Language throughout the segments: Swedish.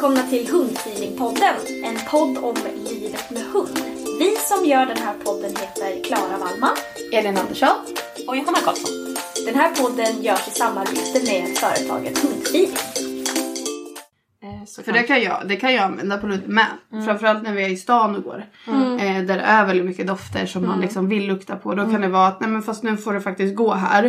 Välkomna till Hundfeelingpodden, en podd om livet med hund. Vi som gör den här podden heter Klara Wallman. Elin Andersson och Johanna Karlsson. Den här podden görs i samarbete med företaget Hundfeeling. Eh, Så För det kan, jag, det kan jag använda på Ludde med. Framförallt när vi är i stan och går. Eh, där det är väldigt mycket dofter som man liksom vill lukta på. Då kan det vara att nej men fast nu får du faktiskt gå här.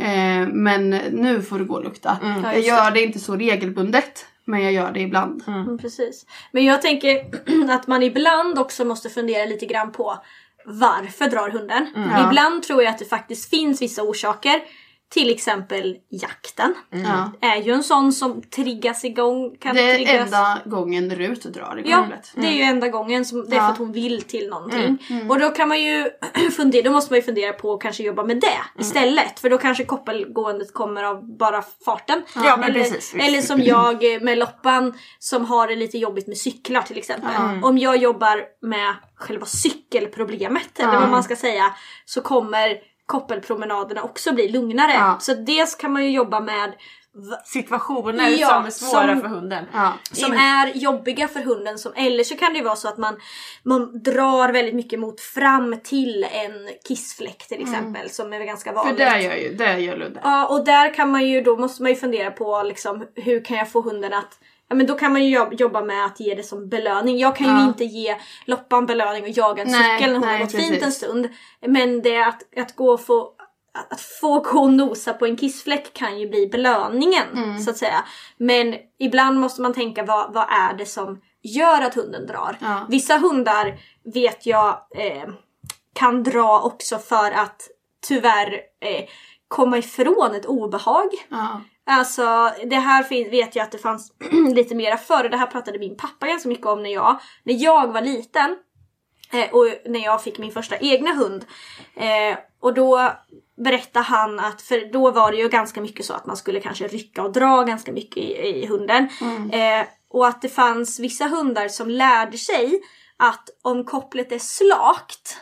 Eh, men nu får du gå och lukta. Ja, jag gör det inte så regelbundet. Men jag gör det ibland. Mm, precis. Men jag tänker att man ibland också måste fundera lite grann på varför drar hunden? Ja. Ibland tror jag att det faktiskt finns vissa orsaker. Till exempel jakten. Ja. Är ju en sån som triggas igång. Kan Det är triggas. enda gången Rut drar i Ja, golvet. det är ju enda gången som det är för att hon vill till någonting. Och då kan man ju fundera, då måste man ju fundera på att kanske jobba med det istället. För då kanske koppelgåendet kommer av bara farten. Ja, men eller, precis, eller som jag med Loppan som har det lite jobbigt med cyklar till exempel. Om jag jobbar med själva cykelproblemet eller vad man ska säga så kommer koppelpromenaderna också bli lugnare. Ja. Så dels kan man ju jobba med Situationer Ja, som är svåra som- för hunden. Ja. som är jobbiga för hunden. Som, eller så kan det ju vara så att man, man drar väldigt mycket mot fram till en kissfläck till exempel. Som är ganska Mm. För vanligt. det gör ju, det gör Ludde. Ja och där kan man ju, då måste man ju fundera på liksom, hur kan jag få hunden att Ja men då kan man ju jobb- jobba med att ge det som belöning. Jag kan ju Ja. inte ge Loppan belöning och jaga en Nej, cykel när hon nej, har gått precis. fint en stund. Men det att, att gå och få att få gå och nosa på en kissfläck kan ju bli belöningen Mm. så att säga. Men ibland måste man tänka vad, vad är det som gör att hunden drar? Ja. Vissa hundar vet jag eh, kan dra också för att tyvärr eh, komma ifrån ett obehag. Ja. Alltså det här vet jag att det fanns lite mera förr och det här pratade min pappa ganska mycket om när jag, när jag var liten. Eh, och när jag fick min första egna hund. Eh, och då berättade han att, för då var det ju ganska mycket så att man skulle kanske rycka och dra ganska mycket i, i hunden. Eh, och att det fanns vissa hundar som lärde sig att om kopplet är slakt,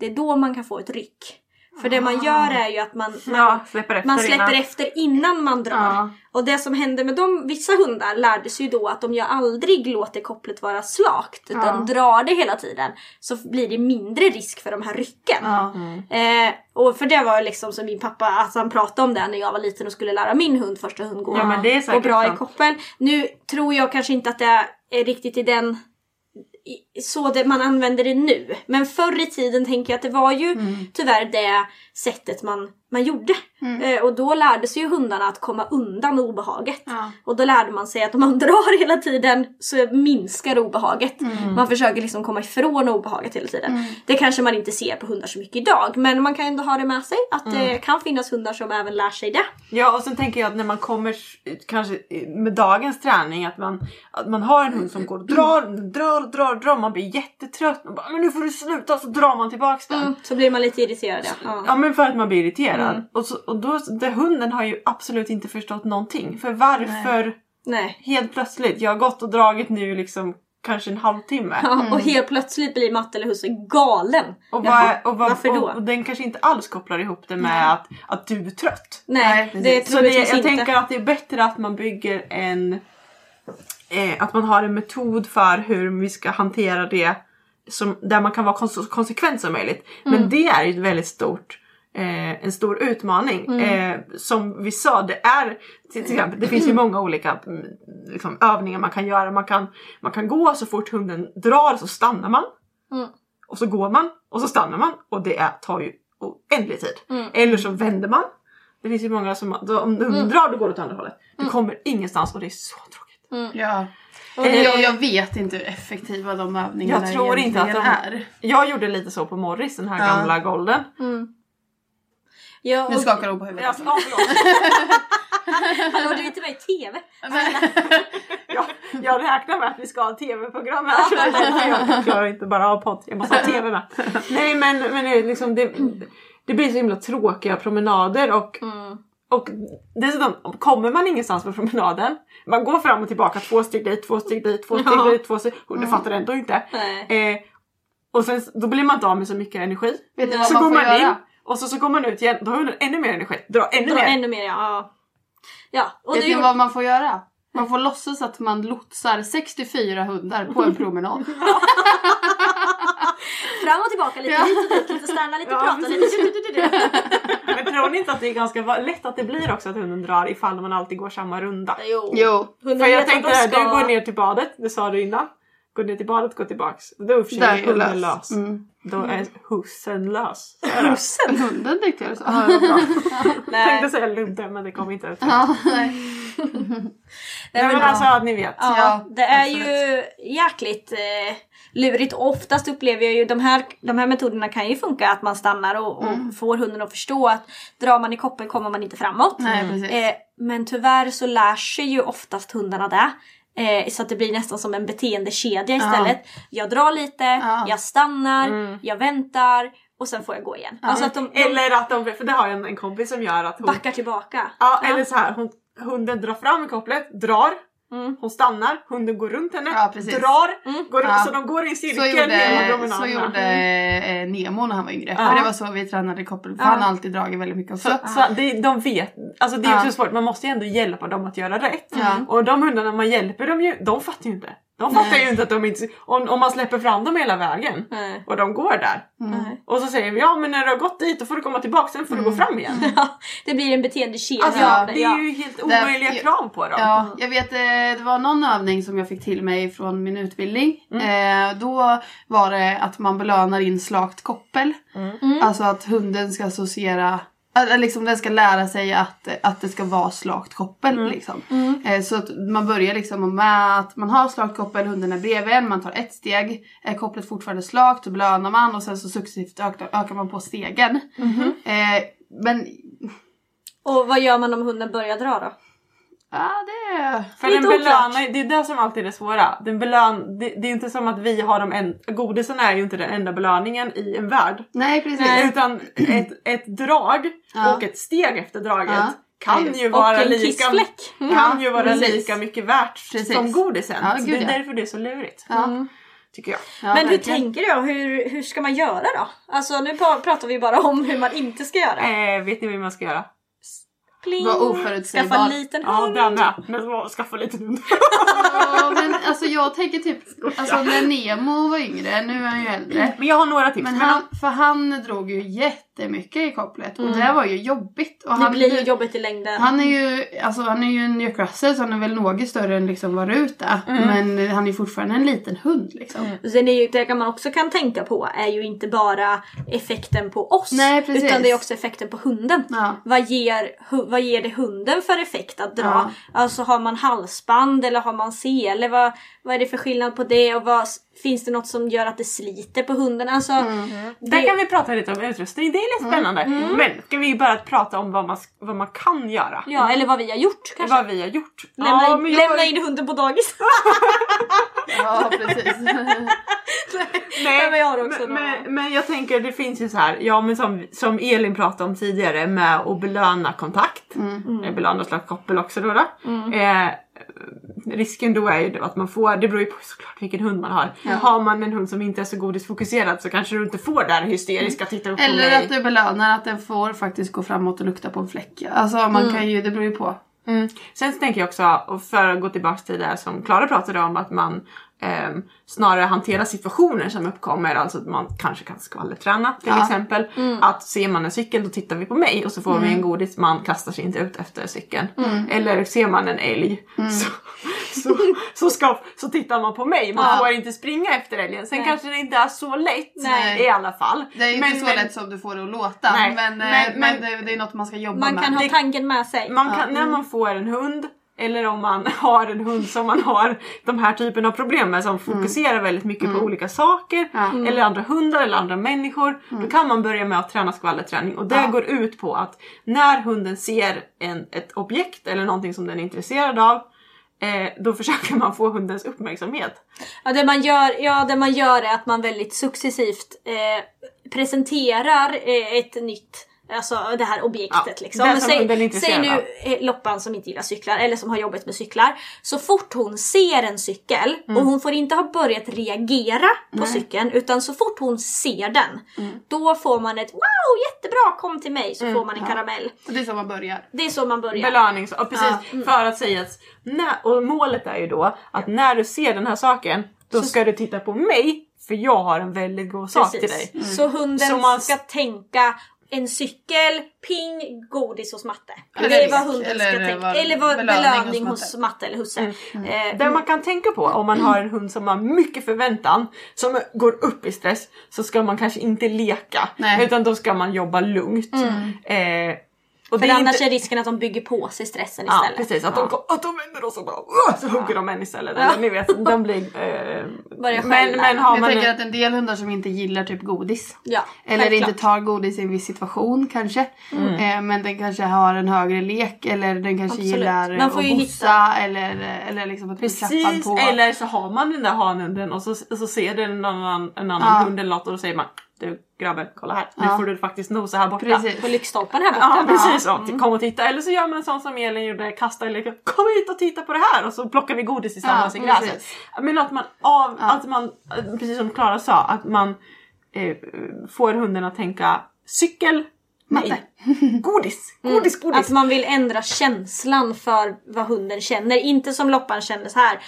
det är då man kan få ett ryck. För det man gör är ju att man, man, Ja, släpper efter man släpper innan. efter innan man drar. Ja. Och det som hände med de, vissa hundar lärde sig ju då att om jag aldrig låter kopplet vara slakt utan drar det hela tiden så blir det mindre risk för de här rycken. Ja. Eh, och för det var liksom som min pappa, alltså han pratade om det när jag var liten och skulle lära min hund första hund gå, Ja, gå bra i sant. koppel. Nu tror jag kanske inte att det är riktigt i den i- så det man använder det nu. Men förr i tiden tänker jag att det var ju Mm. tyvärr det sättet man man gjorde. Eh, och då lärde sig ju hundarna att komma undan obehaget. Ja. Och då lärde man sig att om man drar hela tiden så minskar obehaget. Mm. Man försöker liksom komma ifrån obehaget hela tiden. Det kanske man inte ser på hundar så mycket idag men man kan ändå ha det med sig att Mm. det kan finnas hundar som även lär sig det. Ja och sen tänker jag att när man kommer kanske med dagens träning att man, att man har en hund som går och drar, drar, drar, drar. Man blir jättetrött. Man bara, men nu får du sluta så drar man tillbaks den. Så blir man lite irriterad. Ja. Ja men för att man blir irriterad. Mm. Och, så, och då, det, hunden har ju absolut inte förstått någonting. För varför Nej. helt plötsligt, jag har gått och dragit nu liksom kanske en halvtimme. Ja, Och helt plötsligt blir matte eller husse galen. Och, vad, och, vad, varför då? Och, och den kanske inte alls kopplar ihop det med att, att du är trött. Nej, det är Så det, jag inte. tänker att det är bättre att man bygger en... Eh, att man har en metod för hur vi ska hantera det som, där man kan vara kons- så konsekvent som möjligt. Mm. Men det är ju ett väldigt stort Eh, en stor utmaning. Mm. Eh, som vi sa, det är till, till exempel, det finns ju många olika mm, liksom, övningar man kan göra. Man kan, man kan gå så fort hunden drar så stannar man. Mm. Och så går man och så stannar man och det är, tar ju oändlig tid. Mm. Eller så vänder man. Det finns ju många som, då, om hunden drar då går det åt andra hållet. Du Mm. kommer ingenstans och det är så tråkigt. Ja. Och Eh, Jag, jag vet inte hur effektiva de övningarna Jag tror inte att de är. Jag gjorde lite så på Morris, den här Ja. gamla golden. Mm. Ja, Nu skakar hon på huvudet. Ja, ja, förlåt. hallå du är inte med i TV. jag, jag räknar med att vi ska ha tv-program här. Så jag klarar inte bara ha podd, jag måste ha tv med. Nej men, men det, liksom, det, det blir så himla tråkiga promenader och, Mm. och dessutom kommer man ingenstans på promenaden. Man går fram och tillbaka två steg dit, två steg dit, två steg Ja. dit, två steg och du fattar ändå inte. Eh, och sen då blir man inte av med så mycket energi. Vet du vad Så man går får man in göra? Och så, så går man ut igen, då har hunden ännu mer energi. Dra ännu Dra mer. ännu mer ja. Ja, och Vet det ni gjorde- vad man får göra? Man får låtsas att man lotsar 64 hundar på en promenad. fram och tillbaka lite Ja. hit och dit, lite stanna, lite Ja, prata, lite du, du, du, du. Men tror ni inte att det är ganska lätt att det blir också att hunden drar ifall man alltid går samma runda? Jo. Jo, För jag tänkte ska... du går ner till badet, det sa du innan. Går ner till badet, går tillbaks. Då är hunden lös. lös. Mm. Då är hussen lös. Hussen? Hunden tyckte jag. Ja, bra. Jag Nej. tänkte säga ludde men det kom inte ut. Ja, nej. Nej, men alltså att ni vet. Ja, Ja, det är absolut. ju jäkligt eh, lurigt. Oftast upplever jag ju de här, de här metoderna kan ju funka att man stannar och, och Mm. får hunden att förstå att drar man i koppel kommer man inte framåt. Nej, precis. Eh, men tyvärr så lär sig ju oftast hundarna det. Eh, så att det blir nästan som en beteendekedja istället. Jag drar lite, Ja. jag stannar, Mm. jag väntar och sen får jag gå igen. Alltså att de, de Eller att de, för det har jag en, en kompis som gör att hon... backar tillbaka. Ja, eller så här, hon, hunden drar fram kopplet, drar, Mm. hon stannar, hunden går runt henne, Ja, drar, går, Ja. så de går i en Så cirkel hela gjorde, promenaderna. så gjorde eh, Nemo när han var yngre. Ja. För det var så vi tränade koppel. För han har alltid dragit väldigt mycket också. Så, så det, de vet, alltså det är Ja. också svårt, man måste ju ändå hjälpa dem att göra rätt. Och de hundarna man hjälper dem ju, de fattar ju inte. De fattar Nej. ju inte att de inte, om, om man släpper fram dem hela vägen Nej. och de går där. Nej. Och så säger vi ja men när du har gått dit då får du komma tillbaka sen får du gå fram igen. Ja, det blir en beteendekedja Alltså av det. det Ja. är ju helt Det- omöjliga ja. krav på dem. Ja, jag vet eh, det var någon övning som jag fick till mig från min utbildning. Mm. Eh, då var det att man belönar in slakt koppel. Mm. Alltså att hunden ska associera liksom den ska lära sig att, att det ska vara slakt koppel. Mm. Liksom. Eh, så att man börjar liksom med att man har slakt koppel, hunden är bredvid en, man tar ett steg. Är kopplet fortfarande slakt så belönar man och sen så successivt ökar, ökar man på stegen. Eh, men Och vad gör man om hunden börjar dra då? Ja, det är... För Lite den oklart. belönar, det är det som alltid är det svåra. Den belön, det, det är inte som att vi har de en, godisen är ju inte den enda belöningen i en värld. Nej precis. Nej. Utan ett, ett drag Ja. och ett steg efter draget Ja. kan ju vara lika, kissfläck. kan ju vara precis. lika mycket värt Precis. som godisen. Ja, det är ja. därför det är så lurigt. Ja. Tycker jag. Ja, Men hur tänker du? Hur, hur ska man göra då? Alltså nu pra- pratar vi bara om hur man inte ska göra. Eh, vet ni vad man ska göra? Pling! Var oförutsägbar. Skaffa en liten Ja, hund. där med. Men skaffa lite hund. Ja, men alltså jag tänker typ, alltså när Nemo var yngre, nu är han ju äldre. Men jag har några tips. Men Men han, för han drog ju jätte, jättemycket i kopplet och det var ju jobbigt. Och Mm. Det han, blir ju jobbigt i längden. Han är ju, alltså han är ju en Jack Russell så han är väl något större än liksom vad Rut är. Mm. Men han är fortfarande en liten hund liksom. Sen är ju, det man också kan tänka på är ju inte bara effekten på oss. Nej, precis. utan det är också effekten på hunden. Ja. Vad, ger, hu, vad ger det hunden för effekt att dra? Ja. Alltså har man halsband eller har man sele? Vad, vad är det för skillnad på det? Och vad, finns det något som gör att det sliter på hunden? Alltså, Mm. Där kan vi prata lite om utrustning, det är lite spännande. Men ska vi bara prata om vad man, vad man kan göra? Ja, eller vad vi har gjort kanske. Vad vi har gjort. Lämna, ja, in, lämna in hunden på dagis. Ja precis. Nej, men jag har också men, men, men jag tänker det finns ju så här, ja men som, som Elin pratade om tidigare med att belöna kontakt. Mm. Eh, Belöna slags koppel också då. då. Eh, risken då är ju att man får, det beror ju på såklart vilken hund man har. Har man en hund som inte är så godisfokuserad så kanske du inte får det här hysteriska titta upp på Eller mig. att du belönar att den får faktiskt gå framåt och lukta på en fläck. Alltså man kan ju, det beror ju på. Mm. Sen tänker jag också, och för att gå tillbaka till det som Klara pratade om, att man ehm, snarare hanterar situationer som uppkommer, alltså att man kanske kan skvallerträna till Ja. exempel. Att ser man en cykel då tittar vi på mig och så får vi en godis, man kastar sig inte ut efter cykeln. Eller ser man en älg så, så, så, ska, så tittar man på mig, man Ja. får inte springa efter älgen. Sen kanske det inte är så lätt Nej. i alla fall. Det är ju Men- inte så men- lätt som du får det att låta. Nej, Men, men- men, men, det, det är något man ska jobba Man med. kan ha tanken med sig. Man kan, När man får en hund eller om man har en hund som man har de här typen av problem med som fokuserar väldigt mycket på olika saker eller andra hundar eller andra människor. Då kan man börja med att träna skvallerträning. Och det går ut på att när hunden ser en, ett objekt eller någonting som den är intresserad av eh, då försöker man få hundens uppmärksamhet. Ja, det man gör, ja, det man gör är att man väldigt successivt eh, presenterar eh, ett nytt Alltså det här objektet Ja, liksom. Men säg, säg nu eh, Loppan som inte gillar cyklar eller som har jobbat med cyklar. Så fort hon ser en cykel Mm. och hon får inte ha börjat reagera på cykeln utan så fort hon ser den Mm. då får man ett wow jättebra kom till mig så får man en karamell. Och det är så man börjar. Det är så man börjar. Belönings... Ja, precis. För att säga att... När, och målet är ju då att när du ser den här saken då ska du titta på mig för jag har en väldigt god sak till dig. Precis. Så hunden Så man- ska tänka en cykel, ping, godis hos matte. Eller det är vad hunden eller ska tänka. Eller vad belöning belöning, hos hos matte eller husse. Eh, Det man kan tänka på om man har en hund som har mycket förväntan, som går upp i stress, så ska man kanske inte leka. Nej. Utan då ska man jobba lugnt. Eh, och för är annars inte- är risken att de bygger på sig stressen Ja istället. precis, att, de, att de vänder och så bara så hugger de en istället. Eller ni vet, de blir... Eh, Börjar men, men har Jag man... tänker att en del hundar som inte gillar typ godis. Ja, Eller självklart. inte tar godis i en viss situation kanske. Eh, men den kanske har en högre lek eller den kanske Absolut. gillar Man får att bossa eller, eller liksom att bli klappad Precis, på. eller så har man den där hanhunden och så, och så ser den en annan, en annan Ja. hund eller något och då säger man Du grabben, kolla här. Nu Ja. får du faktiskt nosa här borta. Precis. På lyktstolpen här borta. Ja precis, ja. kom och titta. Eller så gör man en sån som Elin gjorde, kasta en lek. Kom hit och titta på det här och så plockar vi godis tillsammans Ja, i precis. Men att man, av, att man, precis som Klara sa, att man eh, får hunden att tänka cykel, nej, godis, godis, godis. Att man vill ändra känslan för vad hunden känner. Inte som Loppan kände så här.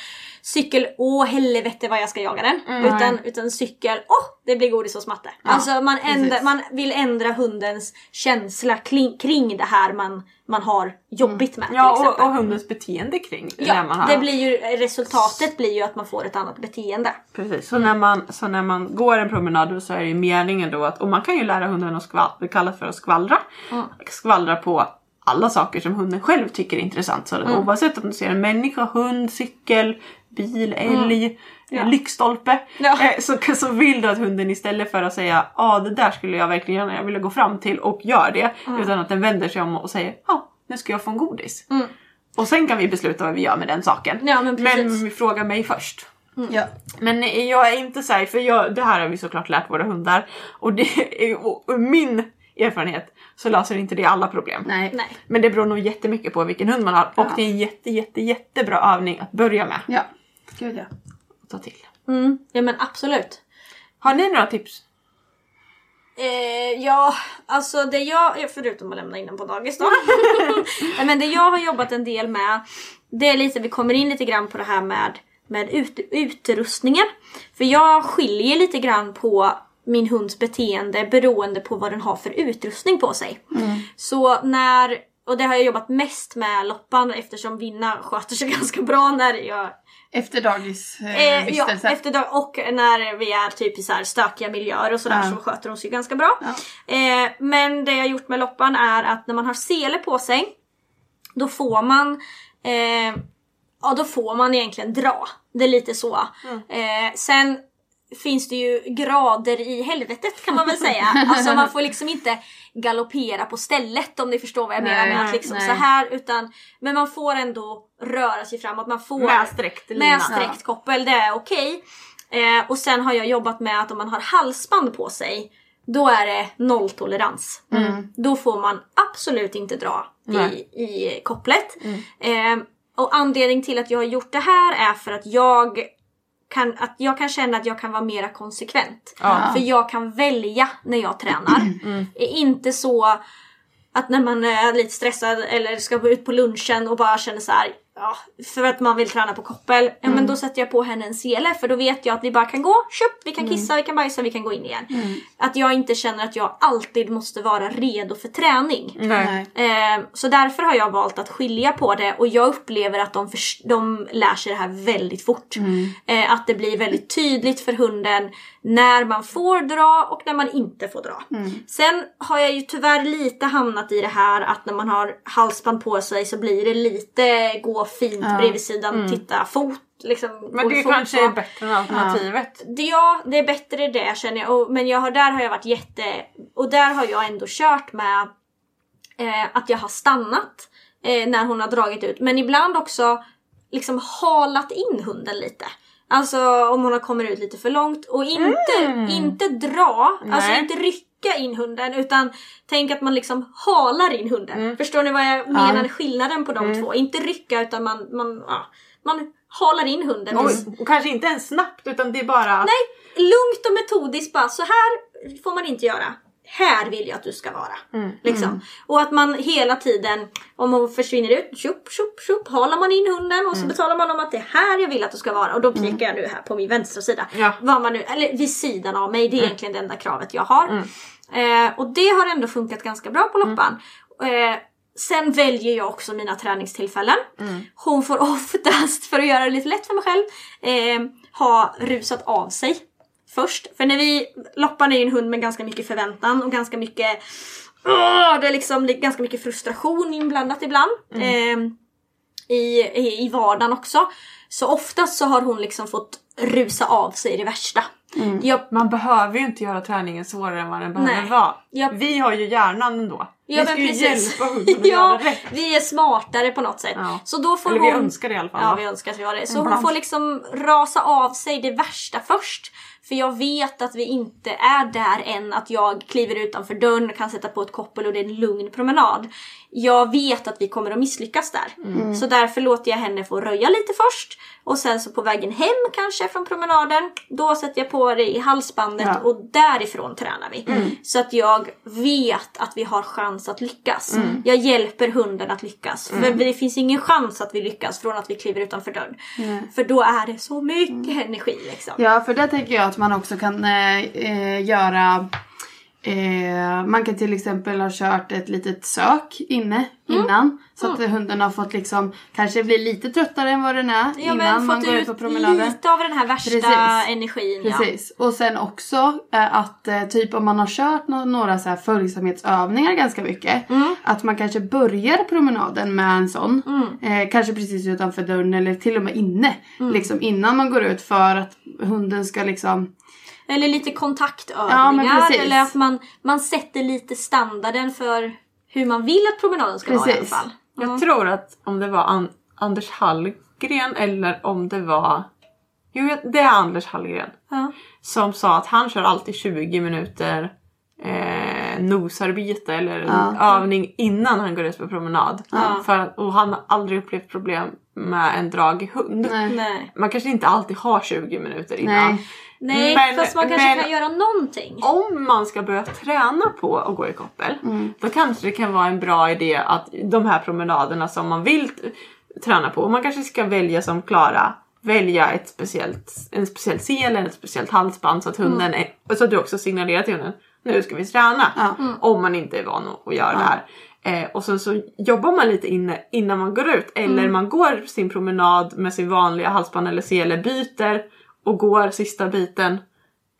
Cykel, åh helvete vad jag ska jaga den. Mm. Utan, utan cykel, åh det blir godis hos matte. alltså man, ändra, man vill ändra hundens känsla kring, kring det här man, man har jobbigt med. till ja, och, och hundens beteende kring det Ja, man har. det blir ju, resultatet blir ju att man får ett annat beteende. Precis, så, när man, så när man går en promenad så är det ju meningen då att, och man kan ju lära hunden att skvallra, det kallas för att skvallra. Skvallra på alla saker som hunden själv tycker är intressant. Så Oavsett om du ser en människa, hund, cykel, bil, älg, eh, lyktstolpe. Ja. Eh, så, så vill du att hunden istället för att säga ja ah, det där skulle jag verkligen gärna jag vilja gå fram till och gör det. Utan att den vänder sig om och säger ja ah, nu ska jag få en godis. Och sen kan vi besluta vad vi gör med den saken. Ja, men men vi frågar mig först. Ja. Men jag är inte så här, för jag, det här har vi såklart lärt våra hundar. Och, det, och min erfarenhet så löser inte det alla problem. Nej. Nej. Men det beror nog jättemycket på vilken hund man har. Och det är en jätte, jätte, jättebra övning att börja med. Ja. Gud ja. att Ta till. Mm. Ja men absolut. Har ni några tips? Eh, ja, alltså det jag, ja, förutom att lämna in den på dagis då. Men det jag har jobbat en del med, det är lite, vi kommer in lite grann på det här med, med ut, utrustningen. För jag skiljer lite grann på min hunds beteende beroende på vad den har för utrustning på sig. Så när, och det har jag jobbat mest med loppan eftersom Vinna sköter sig ganska bra när jag Efter Eh, ja, dagisvistelse. efter dag, och när vi är typ i så här stökiga miljöer och sådär Ja. så sköter hon sig ganska bra. Eh, men det jag gjort med loppan är att när man har sele på sig då får man eh, Ja då får man egentligen dra. Det är lite så. Eh, sen finns det ju grader i helvetet kan man väl säga. Alltså man får liksom inte galoppera på stället om ni förstår vad jag menar med att Nej, liksom nej. så här utan Men man får ändå röra sig framåt. Man får Med sträckt lina. med sträckt koppel, det är okej. Eh, och sen har jag jobbat med att om man har halsband på sig då är det nolltolerans. Då får man absolut inte dra i, Nej. i kopplet. Eh, och anledning till att jag har gjort det här är för att jag kan, att jag kan känna att jag kan vara mera konsekvent. För jag kan välja när jag tränar. Det är inte så att när man är lite stressad eller ska gå ut på lunchen och bara känner så här, ja, för att man vill träna på koppel. Ja men då sätter jag på henne en sele för då vet jag att vi bara kan gå, köp, vi kan kissa, vi kan bajsa, vi kan gå in igen. Att jag inte känner att jag alltid måste vara redo för träning. Nej. Eh, så därför har jag valt att skilja på det och jag upplever att de, förs- de lär sig det här väldigt fort. Eh, att det blir väldigt tydligt för hunden när man får dra och när man inte får dra. Sen har jag ju tyvärr lite hamnat i det här att när man har halsband på sig så blir det lite gå fint bredvid sidan, titta fot. Liksom, Men det fot kanske så. är bättre än alternativet. Det, ja, det är bättre det känner jag. Och, men jag har, där har jag varit jätte... Och där har jag ändå kört med eh, att jag har stannat eh, när hon har dragit ut. Men ibland också liksom halat in hunden lite. Alltså om hon har kommit ut lite för långt. Och inte, inte dra, alltså Nej. inte rycka in hunden. Utan tänk att man liksom halar in hunden. Förstår ni vad jag menar? Skillnaden på de två. Inte rycka utan man, man, ja, man halar in hunden. Och, och kanske inte ens snabbt utan det är bara... Nej, lugnt och metodiskt bara så här får man inte göra. Här vill jag att du ska vara. Liksom. Och att man hela tiden, om hon försvinner ut, tjup, tjup, tjup, halar man in hunden och så betalar man om att det är här jag vill att du ska vara. Och då pikar jag nu här på min vänstra sida. Ja. Vad man nu, eller vid sidan av mig, det är egentligen det enda kravet jag har. Eh, och det har ändå funkat ganska bra på loppan. Eh, Sen väljer jag också mina träningstillfällen. Hon får oftast, för att göra det lite lätt för mig själv, eh, ha rusat av sig först. För när vi, Loppan är ju en hund med ganska mycket förväntan och ganska mycket Åh, det är liksom li- ganska mycket frustration inblandat ibland. Eh, i, i, I vardagen också. Så oftast så har hon liksom fått rusa av sig det värsta. Jag, Man behöver ju inte göra träningen svårare än vad den behöver Nej. vara. Ja. Vi har ju hjärnan ändå. Ja, vi ska ju precis. hjälpa att ja, rätt. vi är smartare på något sätt. Ja. Så då får Eller hon... vi önskar det i alla fall. Ja, va? vi önskar att vi var det. Så hon får liksom rasa av sig det värsta först. För jag vet att vi inte är där än att jag kliver utanför dörren och kan sätta på ett koppel och det är en lugn promenad. Jag vet att vi kommer att misslyckas där. Mm. Så därför låter jag henne få röja lite först. Och sen så på vägen hem kanske från promenaden, då sätter jag på det i halsbandet Ja. och därifrån tränar vi. Mm. Så att jag vet att vi har chans att lyckas. Jag hjälper hunden att lyckas. För Mm. det finns ingen chans att vi lyckas från att vi kliver utanför dörren. För då är det så mycket energi liksom. Ja, för där tänker jag att man också kan eh, eh, göra Eh, man kan till exempel ha kört ett litet sök inne Mm. innan. Så att hunden har fått liksom kanske bli lite tröttare än vad den är Ja innan man går ut på promenaden. lite av den här värsta Precis. energin. Ja. Precis. Och sen också eh, att eh, typ om man har kört no- några så här följsamhetsövningar ganska mycket. Mm. Att man kanske börjar promenaden med en sån. Mm. Eh, kanske precis utanför dörren eller till och med inne. Mm. Liksom innan man går ut för att hunden ska liksom Eller lite Ja, kontaktövningar. precis. eller att man, man sätter lite standarden för hur man vill att promenaden ska vara i alla Precis. fall. Jag tror att om det var An- Anders Hallgren eller om det var... Jo, det är Anders Hallgren. Ja. Som sa att han kör alltid 20 minuter eh, nosarbete eller Ja. övning innan han går ut på promenad. Ja. För, och han har aldrig upplevt problem med en dragig hund. Nej. Nej. Man kanske inte alltid har 20 minuter innan. Nej. Nej, Men- fast man kanske men- kan göra någonting. Om man ska börja träna på att gå i koppel, då kanske det kan vara en bra idé att de här promenaderna som man vill träna på, man kanske ska välja som Klara välja ett speciellt, en speciell sel eller ett speciellt halsband så att hunden är, och så att du också signalerar till hunden nu ska vi träna. Ja. Om man inte är van att göra det här. Eh, och sen så jobbar man lite inne, innan man går ut eller man går sin promenad med sin vanliga halsband eller sele, byter och går sista biten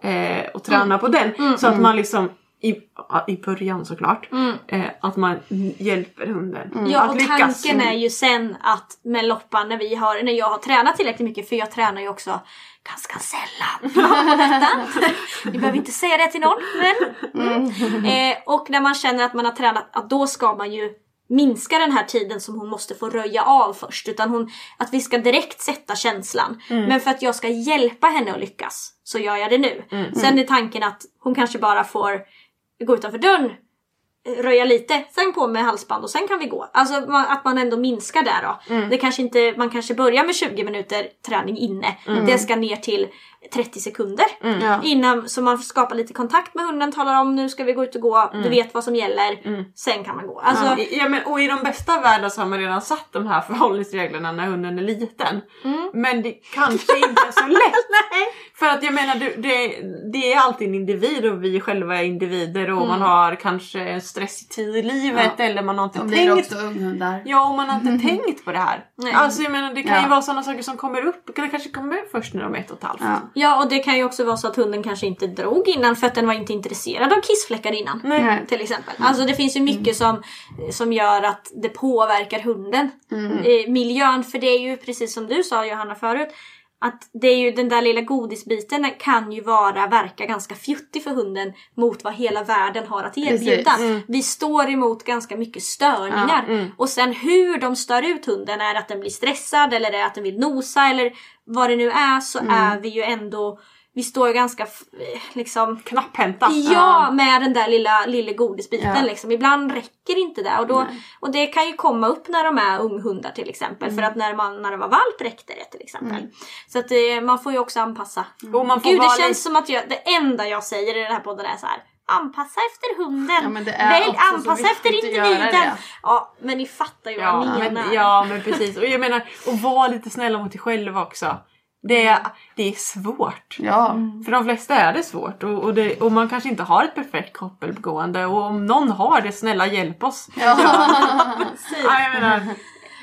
eh, och tränar på den. Så att man liksom i, ja, i början såklart, eh, att man hjälper hunden Ja att och tanken är ju sen att med loppan när vi har, när jag har tränat tillräckligt mycket, för jag tränar ju också ganska sällan. På detta. Ni behöver inte säga det till någon men. Eh, och när man känner att man har tränat, att då ska man ju minska den här tiden som hon måste få röja av först. Utan hon, att vi ska direkt sätta känslan. Men för att jag ska hjälpa henne att lyckas så gör jag det nu. Sen är tanken att hon kanske bara får gå utanför dörren röja lite, sen på med halsband och sen kan vi gå. Alltså att man ändå minskar där då. Det kanske inte, man kanske börjar med 20 minuter träning inne. Det ska ner till 30 sekunder. Ja. Innan, så man skapar lite kontakt med hunden, talar om nu ska vi gå ut och gå, du vet vad som gäller. Sen kan man gå. Alltså, Ja, ja, men, och i de bästa världar så har man redan satt de här förhållningsreglerna när hunden är liten. Men det kanske inte är så lätt. För att jag menar, du, det, det är alltid en individ och vi själva är individer och man har kanske en stressig tid i livet eller man har inte De tänkt också unghundar. Ja, och man har inte tänkt på det här. Nej. Alltså jag menar det kan ju Ja. vara sådana saker som kommer upp, det kanske kommer upp först när de är ett och ett halvt. Ja. Och det kan ju också vara så att hunden kanske inte drog innan för att den var inte intresserad av kissfläckar innan. Nej. Till exempel. Alltså det finns ju mycket som, som gör att det påverkar hunden. Eh, miljön, för det är ju precis som du sa Johanna förut. Att det är ju den där lilla godisbiten kan ju vara, verka ganska fjuttig för hunden mot vad hela världen har att erbjuda. Precis. Vi står emot ganska mycket störningar. Och sen hur de stör ut hunden, är att den blir stressad eller är att den vill nosa eller vad det nu är så är vi ju ändå, vi står ju ganska liksom Knapphänta. Ja, med den där lilla, lilla godisbiten Ja. liksom. Ibland räcker inte det. Och, då, och det kan ju komma upp när de är unghundar till exempel. För att när, man, när de var valp räckte det till exempel. Så att eh, man får ju också anpassa. Och man får Gud, det känns lite- som att jag, det enda jag säger i den här podden är så här. Anpassa efter hunden. Ja, men Välj, anpassa efter individen. Ja, men ni fattar ju vad Ja jag men, menar. ja men precis. Och jag menar, att vara lite snälla mot dig själv också. Det är, det är svårt. Ja. För de flesta är det svårt och, och, det, och man kanske inte har ett perfekt koppelgående och om någon har det, snälla hjälp oss. Ja, jag menar,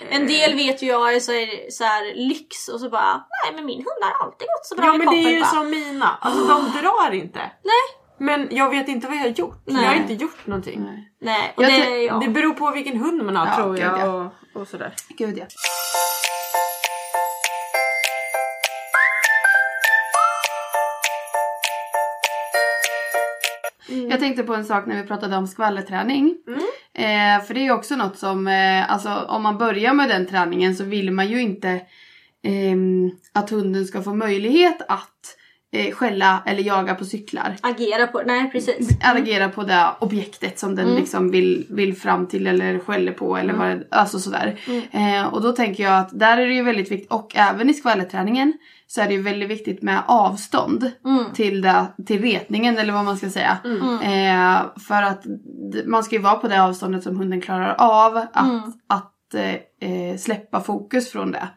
En del vet ju jag är så, är så här lyx och så bara nej men min hund har alltid gått så bra ja med men det är koppel. ju bara. som mina, alltså de drar inte. Nej. Men jag vet inte vad jag har gjort. Nej. Jag har inte gjort någonting. Nej, och Jag det, ja. Det beror på vilken hund man har Ja, tror gud, jag. ja. Och, och sådär. Gud ja. Jag tänkte på en sak när vi pratade om skvallerträning. Eh, för det är ju också något som, eh, alltså om man börjar med den träningen så vill man ju inte ehm, att hunden ska få möjlighet att eh, skälla eller jaga på cyklar. agera på Nej precis. Agera på det objektet som den liksom vill, vill fram till eller skäller på eller vad det, alltså sådär. Eh, och då tänker jag att där är det ju väldigt viktigt och även i skvallerträningen så är det ju väldigt viktigt med avstånd till, det, till retningen eller vad man ska säga. Eh, för att man ska ju vara på det avståndet som hunden klarar av att, att eh, eh, släppa fokus från det.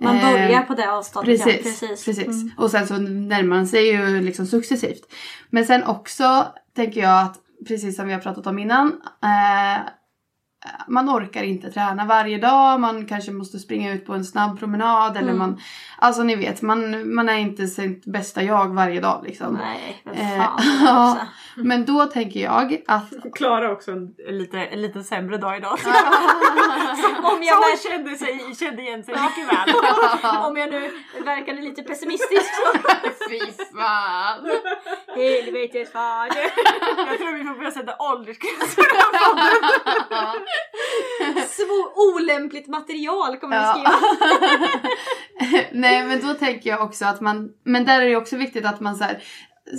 Man Eh, börjar på det avståndet. Precis, ja, precis. precis. Och sen så närmar man sig ju liksom successivt. Men sen också tänker jag att, precis som vi har pratat om innan, eh, man orkar inte träna varje dag, man kanske måste springa ut på en snabb promenad eller man, alltså ni vet, man, man är inte sitt bästa jag varje dag liksom. Nej, men Eh, fan ja. också. Men då tänker jag att Klara också en, lite, en lite sämre dag idag. Om jag, hon kände, sig, kände igen sig mycket väl. om jag nu verkade lite pessimistisk så Fy fan! helvetes fan. Jag tror vi får börja sätta åldersgränser. Svå, olämpligt material kommer Ja. vi skriva. Nej men då tänker jag också att man, men där är det också viktigt att man så här,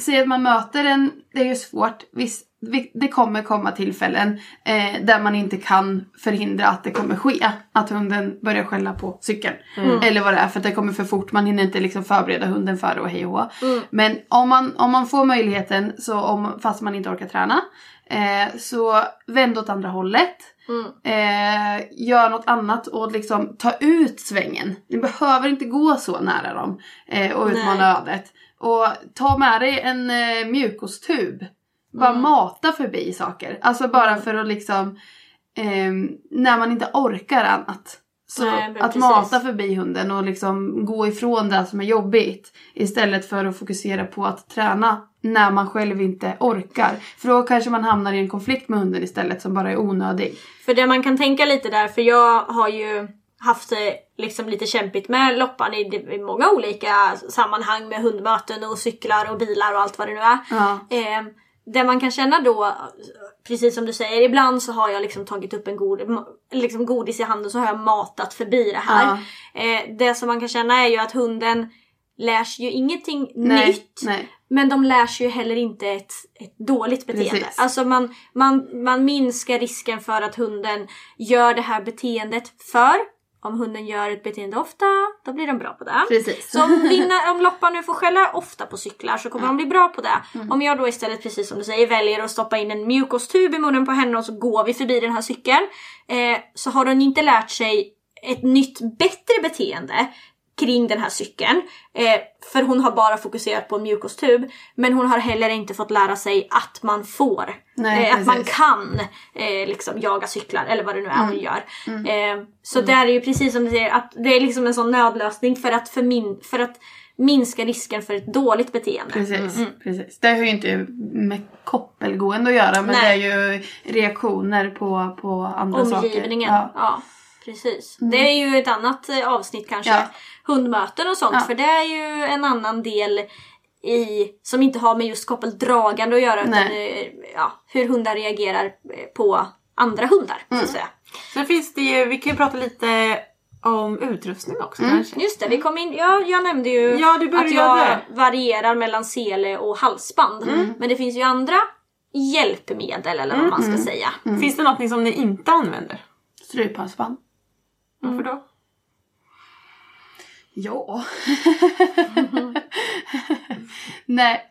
säger att man möter en, det är ju svårt, visst vi- det kommer komma tillfällen eh, där man inte kan förhindra att det kommer ske. Att hunden börjar skälla på cykeln. Eller vad det är för att det kommer för fort. Man hinner inte liksom förbereda hunden för det och hej och hå. Men om man, om man får möjligheten, så om, fast man inte orkar träna. Eh, så vänd åt andra hållet. Mm. Eh, gör något annat och liksom ta ut svängen. Ni behöver inte gå så nära dem eh, och utmana Nej. ödet. Och ta med dig en eh, mjukostub. Bara Mm. mata förbi saker. Alltså bara för att liksom ehm, när man inte orkar annat. Så Nej, att precis. mata förbi hunden och liksom gå ifrån det som är jobbigt. Istället för att fokusera på att träna när man själv inte orkar. För då kanske man hamnar i en konflikt med hunden istället som bara är onödig. För det man kan tänka lite där, för jag har ju haft det liksom lite kämpigt med loppan i, i många olika sammanhang med hundmöten och cyklar och bilar och allt vad det nu är. Ja. Eh, det man kan känna då, precis som du säger, ibland så har jag liksom tagit upp en god, liksom godis i handen så har jag matat förbi det här. Eh, det som man kan känna är ju att hunden lär sig ju ingenting Nej, nytt. nej. Men de lär sig ju heller inte ett, ett dåligt beteende. Precis. Alltså man, man, man minskar risken för att hunden gör det här beteendet för om hunden gör ett beteende ofta, då blir den bra på det. Precis. Så om, vinna, om Loppa nu får skälla ofta på cyklar så kommer de bli bra på det. Mm. Om jag då istället, precis som du säger, väljer att stoppa in en mjukostub i munnen på henne och så går vi förbi den här cykeln. Eh, så har hon inte lärt sig ett nytt bättre beteende kring den här cykeln. Eh, för hon har bara fokuserat på en mjukostub. Men hon har heller inte fått lära sig att man får. Nej, eh, att man kan eh, liksom jaga cyklar eller vad det nu är Mm. hon gör. Eh, så där är ju precis som du säger att det är liksom en sån nödlösning för att, förmin- för att minska risken för ett dåligt beteende. Precis, precis. Det har ju inte med koppelgående att göra men Nej. det är ju reaktioner på, på andra Omgivningen. saker. Ja. Precis. Det är ju ett annat eh, avsnitt kanske. Ja. Hundmöten och sånt. Ja. För det är ju en annan del i, som inte har med just koppeldragande att göra. Utan Nej. eh, ja, hur hundar reagerar eh, på andra hundar. Så Mm. att säga. Sen finns det ju, vi kan ju prata lite om utrustning också kanske. Just det, vi kom in, ja, jag nämnde ju Ja, du att jag varierar mellan sele och halsband. Mm. Men det finns ju andra hjälpmedel eller vad man ska säga. Finns det någonting som ni inte använder? Stryphalsband. Varför då? Ja. Nej,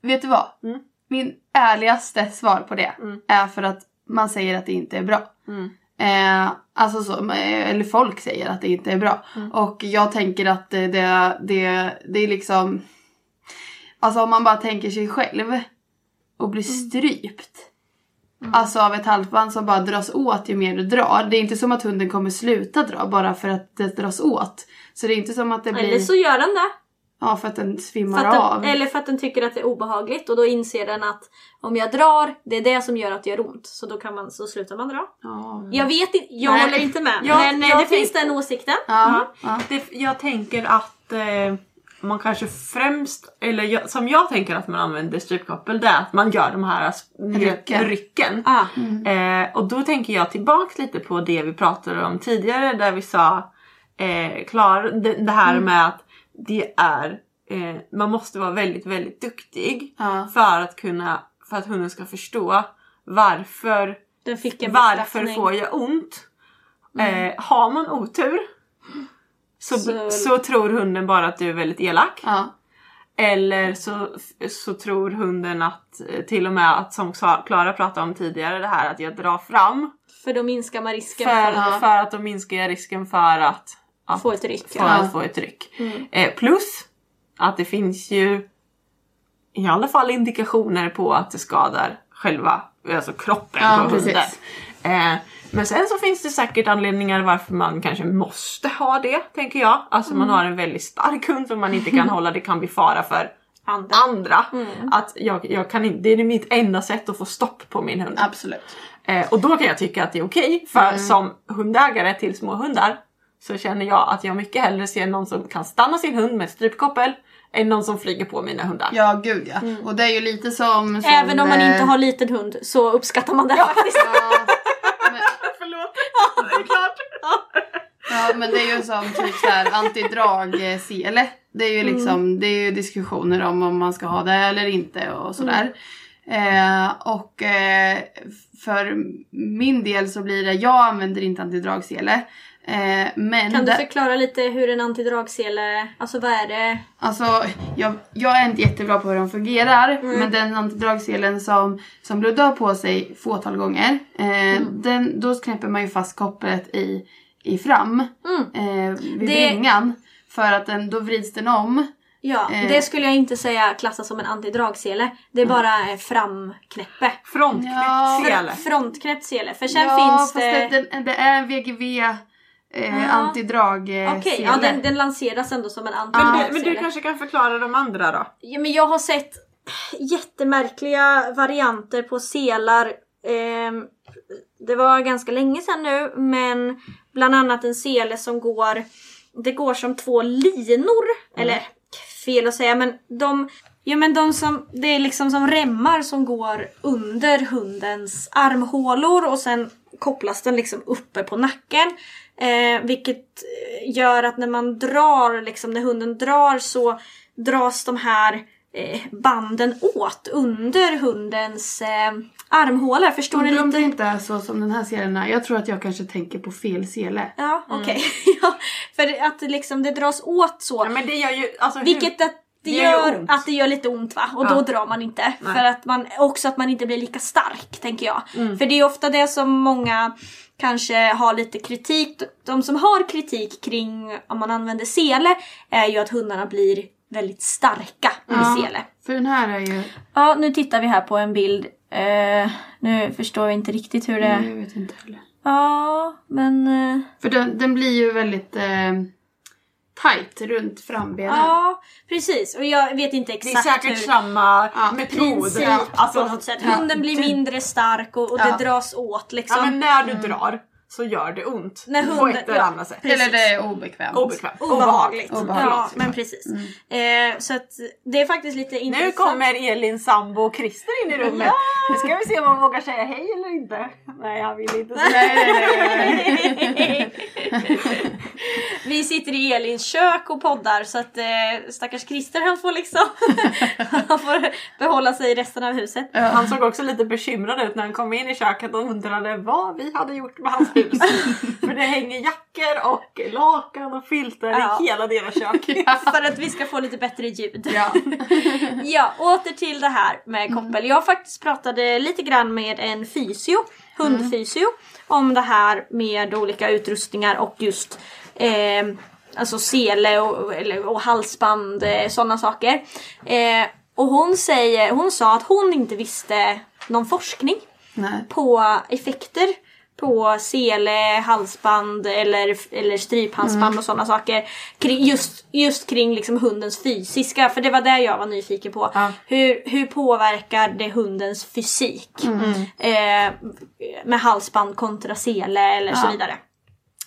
vet du vad? Mm. Min ärligaste svar på det Mm. är för att man säger att det inte är bra. Mm. Eh, alltså så, eller folk säger att det inte är bra. Mm. Och jag tänker att det, det, det, det är liksom... Alltså om man bara tänker sig själv och blir Mm. Alltså av ett halsband som bara dras åt ju mer du drar. Det är inte som att hunden kommer sluta dra bara för att det dras åt. Så det är inte som att det blir... Eller så gör den det. Ja, för att den svimmar För att av. den, eller för att den tycker att det är obehagligt och då inser den att om jag drar, det är det som gör att det gör ont. Så då kan man, så slutar man dra. Ja. Jag vet inte, jag Nej. håller inte med. Jag- men eh, jag det finns tänkte- den åsikten. Ja, ja. Det, jag tänker att eh, man kanske främst, eller jag, som jag tänker att man använder strypkoppel, det är att man gör de här s- Rycken. rycken. Ah. Eh, och då tänker jag tillbaks lite på det vi pratade om tidigare där vi sa eh, klar, det, det här med att det är eh, man måste vara väldigt, väldigt duktig Ja. för att kunna, för att hunden ska förstå varför, varför får jag ont? Eh, har man otur så, Så- så... tror hunden bara att du är väldigt elak. Ja. Eller så, så tror hunden att, till och med att som Klara pratade om tidigare, det här att jag drar fram. För då minskar man risken För, för, för att då minskar jag risken för att, att få ett ryck. för Ja. att få ett ryck. Eh, plus att det finns ju i alla fall indikationer på att det skadar själva alltså kroppen Ja, på precis. hunden. Eh, men sen så finns det säkert anledningar varför man kanske måste ha det, tänker jag. Alltså man har en väldigt stark hund som man inte kan hålla, det kan bli fara för Andra. andra. Att jag, jag kan inte, det är mitt enda sätt att få stopp på min hund. Absolut. Eh, och då kan jag tycka att det är okej, för som hundägare till små hundar så känner jag att jag mycket hellre ser någon som kan stanna sin hund med strypkoppel än någon som flyger på mina hundar. Ja, gud ja. Och det är ju lite som... som Även om man eh, inte har liten hund så uppskattar man det faktiskt. Ja, ja, men det är ju som typ såhär antidrag-sele. Det är ju liksom, det är ju diskussioner om om man ska ha det eller inte och sådär. Eh, och eh, för min del så blir det, jag använder inte antidragsele. Eh, men Kan du förklara lite hur en antidragsele, alltså vad är det? Alltså, jag, jag är inte jättebra på hur de fungerar. Men den antidragselen som, som Ludde har på sig fåtal gånger. Eh, den, då knäpper man ju fast kopplet i, i fram. Eh, vid Det- bringan. För att den, då vrids den om. Ja, Eh. det skulle jag inte säga klassas som en antidragsele. Det är bara eh, framknäppe. Frontknäppt Ja. sele. Frontknäppt sele. För sen ja, finns fast det... det, det, det är en VGV eh, Ja. antidrag eh, Okej, sele. ja, den, den lanseras ändå som en Men, antidragsele. du, men du kanske kan förklara de andra då? Ja, men jag har sett jättemärkliga varianter på selar. Ehm, det var ganska länge sedan nu, men bland annat en sele som går... Det går som två linor. Eller fel att säga, men de... Ja men de som, det är liksom som remmar som går under hundens armhålor och sen kopplas den liksom uppe på nacken. Eh, vilket eh, gör att när man drar, liksom när hunden drar så dras de här eh, banden åt under hundens eh, armhålor. Förstår ni Undrar om det lite? inte är så som den här selen är. Jag tror att jag kanske tänker på fel sele. Ja, okej. ja, för att det liksom det dras åt så. Ja, men det gör ju... Alltså, hur- Vilket att det, gör gör att det gör lite ont va? Och Ja. då drar man inte. Nej. För att man, också att man inte blir lika stark tänker jag. Mm. För det är ofta det som många kanske har lite kritik. De som har kritik kring om man använder sele är ju att hundarna blir väldigt starka med sele. För den här är ju... Ja, nu tittar vi här på en bild. Eh, nu förstår jag inte riktigt hur det... Jag vet inte heller. Ja, men... Eh, För den, den blir ju väldigt eh, tight runt frambenen. ja, precis. Och jag vet inte Det är exakt säkert hur... samma Ja, metod. princip Alltså, på något sätt. Hunden blir mindre stark och, och Ja. det dras åt liksom. ja, men när du drar så gör det ont. När på hunden- ett eller ja. annat sätt. Precis. Eller det är obekvämt. Obekvämt. Obehagligt. Obehagligt. Ja, men precis. Eh, så att det är faktiskt lite intressant. Nu kommer Elins sambo Christer in i rummet. Nu ska vi se om han vågar säga hej eller inte. Nej, han vill inte säga Nej, nej, nej, nej. Vi sitter i Elins kök och poddar så att eh, stackars Christer han får liksom han får behålla sig i resten av huset. Han såg också lite bekymrad ut när han kom in i köket och undrade vad vi hade gjort med hans hus. För det hänger jackor och lakan och filtar Ja. i hela deras kök. För att vi ska få lite bättre ljud. Ja. Ja, åter till det här med koppel. Jag faktiskt pratade lite grann med en fysio, hundfysio, om det här med olika utrustningar och just eh, alltså sele och, eller, och halsband, eh, sådana saker. Eh, och hon, säger, hon sa att hon inte visste någon forskning Nej. på effekter på sele, halsband eller, eller stryphalsband och sådana saker. Kring, just, just kring liksom hundens fysiska, för det var det jag var nyfiken på. Ja. Hur, hur påverkar det hundens fysik? Eh, med halsband kontra sele eller så Ja. vidare.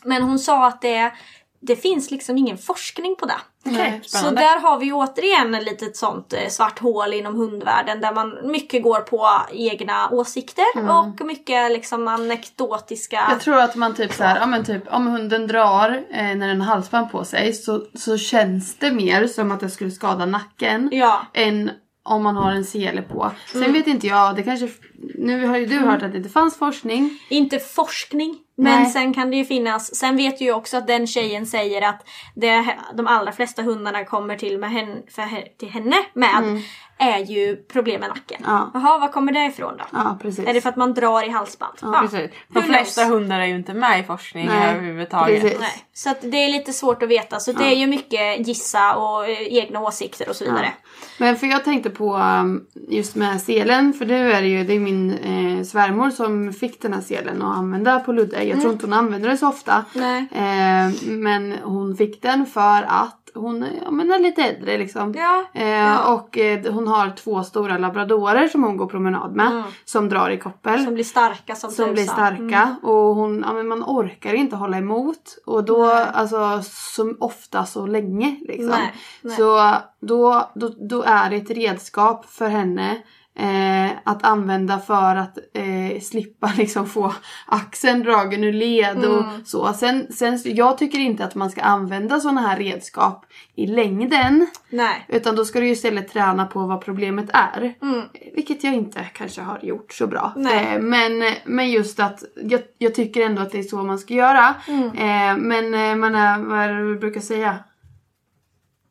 Men hon sa att det, det finns liksom ingen forskning på det. Okej, Så där har vi återigen ett litet sånt eh, svart hål inom hundvärlden där man mycket går på egna åsikter och mycket liksom anekdotiska... Jag tror att man typ så här, ja men typ om hunden drar eh, när den har halsband på sig så, så känns det mer som att det skulle skada nacken Ja. än om man har en sele på. Sen vet inte jag, det kanske, nu har ju du hört att det inte fanns forskning. Inte forskning, men Nej. sen kan det ju finnas. Sen vet ju också att den tjejen säger att det, de allra flesta hundarna kommer till, med henne, för, till henne med är ju problem med nacken. Ja. Jaha, var kommer det ifrån då? Ja precis. Är det för att man drar i halsband? Ja, Precis. De flesta hundar är ju inte med i forskning Nej, överhuvudtaget. precis. Nej, så att det är lite svårt att veta. Så det är ju mycket gissa och eh, egna åsikter och så vidare. Men för jag tänkte på um, just med selen, för nu är det ju det är min eh, svärmor som fick den här selen och använda på Ludde. Jag tror inte hon använder det så ofta. Nej. Eh, men hon fick den för att hon ja, men är lite äldre liksom. Ja, Eh, ja. Och eh, hon har två stora labradorer som hon går promenad med. Som drar i koppel. Som blir starka som, som blir tusan. starka och hon, ja, men man orkar inte hålla emot. Och då, alltså så ofta så länge liksom. Nej, nej. Så då, då, då är det ett redskap för henne Eh, att använda för att eh, slippa liksom få axeln dragen ur led och så. Sen, sen, jag tycker inte att man ska använda sådana här redskap i längden. Nej. Utan då ska du ju istället träna på vad problemet är. Mm. Vilket jag inte kanske har gjort så bra. Nej. Eh, men, men just att jag, jag tycker ändå att det är så man ska göra. Mm. Eh, men eh, man är, vad är det du brukar säga?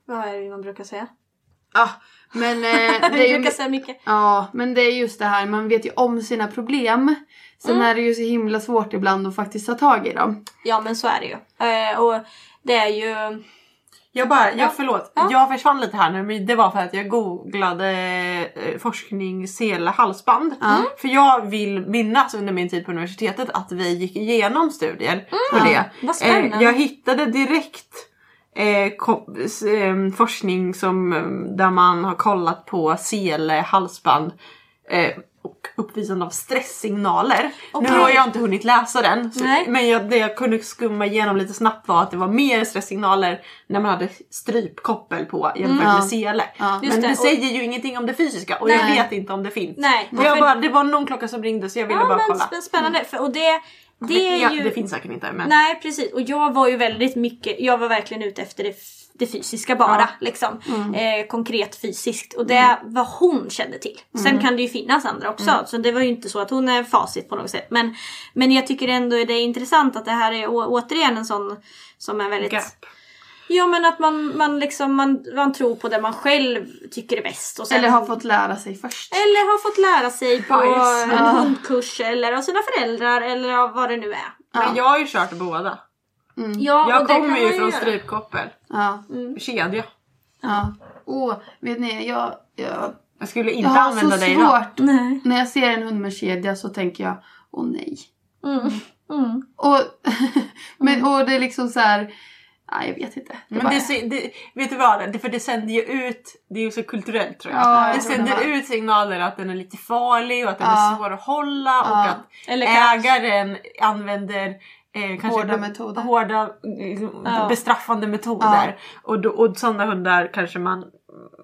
Vad är det man brukar säga? Ja, men eh, det är ju... brukar säga mycket. Ja, men det är just det här, man vet ju om sina problem. Sen Mm. är det ju så himla svårt ibland att faktiskt ta tag i dem. Ja men så är det ju. Eh, och det är ju... Jag bara, Ja. ja. förlåt. Ja. Jag försvann lite här nu men det var för att jag googlade eh, forskning sele halsband. För jag vill minnas under min tid på universitetet att vi gick igenom studier på det. vad spännande. Eh, jag hittade direkt eh, ko- s- eh, forskning som, eh, där man har kollat på sele halsband eh, och uppvisande av stresssignaler. Okej. Nu har jag inte hunnit läsa den. Så, men jag, det jag kunde skumma igenom lite snabbt var att det var mer stresssignaler när man hade strypkoppel på jämfört Mm. med sele. Ja. Men det, det, och- säger ju ingenting om det fysiska och Nej. jag vet inte om det finns. Nej. Och jag för- bara, det var någon klocka som ringde så jag ville ja, bara men kolla. sp- spännande. För, och det, det är ja, ju... det finns säkert inte men. Nej precis och jag var ju väldigt mycket, jag var verkligen ute efter det, det fysiska bara. Ja. Liksom. Eh, konkret fysiskt och det är vad hon kände till. Sen kan det ju finnas andra också så det var ju inte så att hon är facit på något sätt. Men, men jag tycker ändå det är intressant att det här är å, återigen en sån som är väldigt... Gap. Ja men att man, man liksom man, man tror på det man själv tycker är bäst. Och sen, Eller har fått lära sig först. eller har fått lära sig på Bajs. en Ja. hundkurs eller av sina föräldrar eller av vad det nu är. Men jag har ju kört båda. Ja, Jag kommer ju från strypkoppel. Ja. Kedja. ja. Åh, vet ni, jag, jag, Jag skulle jag inte har så använda dig idag. svårt. Nej. När jag ser en hund med kedja så tänker jag, åh nej. Mm. Mm. Och, men, och det är liksom så här, nej jag vet inte. Det Men bara det, är. det, vet du vad? Det, för det sänder ju ut, det är ju så kulturellt tror jag. Ja, jag det tror det sänder med. ut signaler att den är lite farlig och att den Ja. är svår att hålla och Ja. att Eller kanske- ägaren använder eh, kanske Hårda metoder. hårda eh, Ja. bestraffande metoder. Och, då, och sådana hundar kanske man,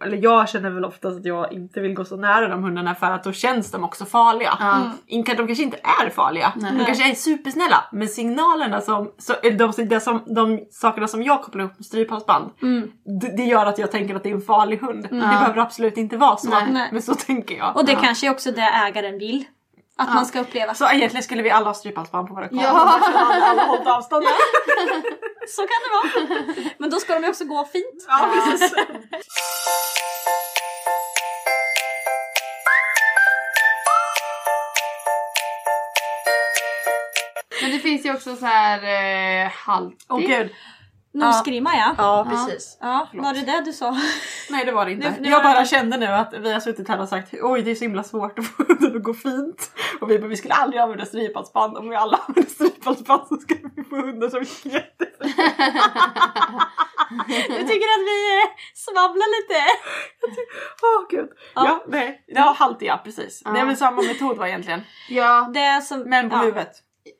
eller jag känner väl oftast att jag inte vill gå så nära de hundarna för att då känns de också farliga. Ja. Inte- De kanske inte är farliga, Nej. de kanske är supersnälla. Men signalerna som, så, de, de, som, de sakerna som jag kopplar upp med stryphalsband, det, det gör att jag tänker att det är en farlig hund. Det behöver absolut inte vara så, Nej. Men så tänker jag. Och det kanske är också det ägaren vill. Att man ska uppleva. Så, egentligen skulle vi alla ha stryphalsband på våra kameror. Ja. alla hållit avstånd. så kan det vara. Men då ska de ju också gå fint. Ja, precis. Men det finns ju också så här eh, haltig. Åh gud. Nosgrimma ja. Ja, precis. Ja, var det det du sa? Nej det var det inte. Det- det jag bara inte- kände nu att vi har suttit här och sagt oj det är så himla svårt att få hunden att gå fint. Och vi vi skulle aldrig använda stryphalsband. Om vi alla använder stryphalsband så ska vi få hundar som gick jättefint. Jag tycker att vi eh, svabblar lite. Åh gud. Ja, Ja. nej. Ja haltiga precis. Det är Ja. väl samma metod va egentligen. Ja, Det är som, Men på ja. huvudet.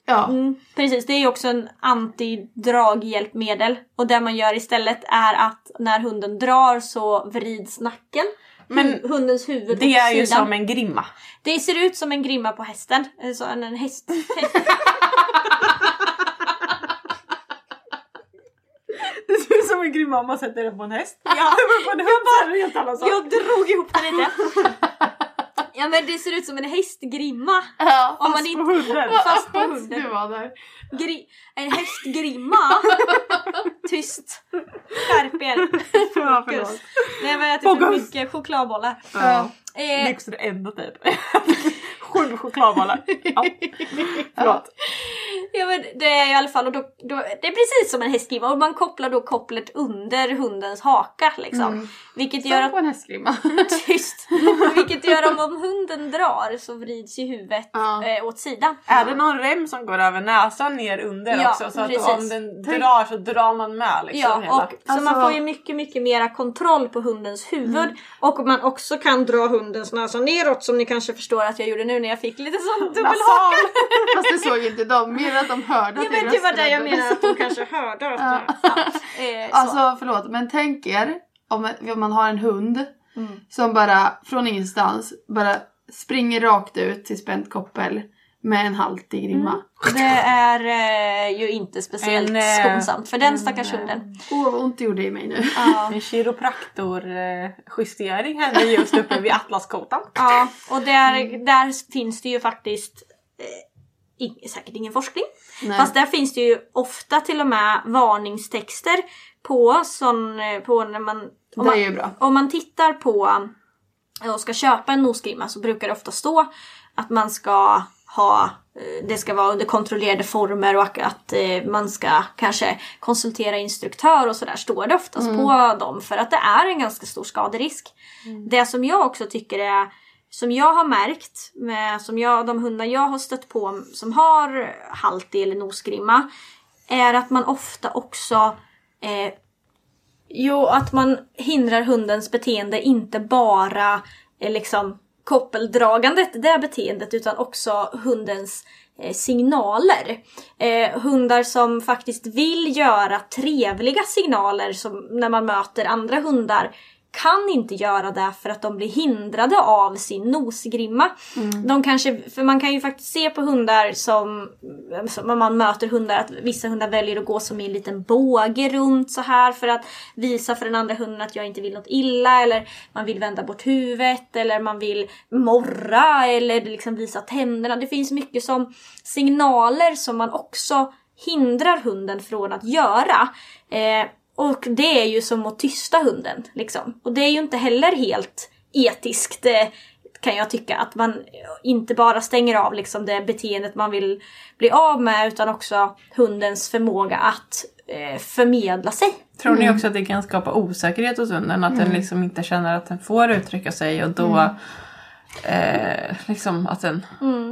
ja. Mm, precis, det är ju också en antidraghjälpmedel. Och det man gör istället är att när hunden drar så vrids nacken. Men Hu- hundens huvud Det är ju sidan. som en grimma. Det ser ut som en grimma på hästen. Eh, Så en, en häst. häst. Det ser ut som en grimma om man sätter den på en häst. Ja. På en hund det en helt annan sak. Jag drog ihop det lite. Ja men det ser ut som en hästgrimma. ja. Om man Fast på inte... hunden. Fast på Du hunden. var där. Gri... En hästgrimma. Tyst. Skärp er. Ja, Fokus. förlåt. Nej men jag äter för mycket chokladbollar. Ja. Eh, Lyxade ändå typ. Sju chokladbollar. Ja. Förlåt. Ja men det är i alla fall, och då, då, det är precis som en hästgrimma och man kopplar då kopplet under hundens haka liksom. Vilket gör att... på en hästgrimma. Tyst! Vilket gör att om hunden drar så vrids ju huvudet Ja. eh, åt sidan. Är det någon rem som går över näsan ner under Ja, också? Så att precis. om den drar så drar man med liksom Ja, hela. och, så Alltså- man får ju mycket, mycket mera kontroll på hundens huvud. Och man också kan dra hundens näsa neråt som ni kanske förstår att jag gjorde nu när jag fick lite sån dubbelhaka. Fast det såg inte de, mer att de hörde Ja att men det var det jag menade att de kanske hörde. Att Ja. ja. Eh, så. Alltså förlåt, men tänk er om, om man har en hund Som bara från ingenstans bara springer rakt ut till spänt koppel med en haltig grimma. Det är eh, ju inte speciellt En, eh, skonsamt för den stackars hunden. Åh vad ont det gjorde i mig nu. Ja. En kiropraktorjustering hände just uppe vid Atlaskotan. Ja, och där, där finns det ju faktiskt ing- säkert ingen forskning. Nej. Fast där finns det ju ofta till och med varningstexter på, sån, på när man... Om Det är man, ju bra. om man tittar på eh, och ska köpa en nosgrimma så brukar det ofta stå att man ska ha eh, det ska vara under kontrollerade former och att eh, man ska kanske konsultera instruktör och sådär står det oftast på dem för att det är en ganska stor skaderisk. Det som jag också tycker är som jag har märkt med som jag, de hundar jag har stött på som har haltig eller nosgrimma är att man ofta också eh, Jo, att man hindrar hundens beteende inte bara eh, liksom koppeldragandet, det beteendet, utan också hundens eh, signaler. Eh, hundar som faktiskt vill göra trevliga signaler som när man möter andra hundar kan inte göra det för att de blir hindrade av sin nosgrimma. De kanske, för man kan ju faktiskt se på hundar som, som om man möter hundar att vissa hundar väljer att gå som i en liten båge runt så här för att visa för den andra hunden att jag inte vill något illa eller man vill vända bort huvudet eller man vill morra eller liksom visa tänderna. Det finns mycket som signaler som man också hindrar hunden från att göra. Eh, och det är ju som att tysta hunden. Liksom. Och det är ju inte heller helt etiskt eh, kan jag tycka. Att man inte bara stänger av liksom, det beteendet man vill bli av med utan också hundens förmåga att eh, förmedla sig. Tror ni också att det kan skapa osäkerhet hos hunden? Att den liksom inte känner att den får uttrycka sig och då eh, liksom att den...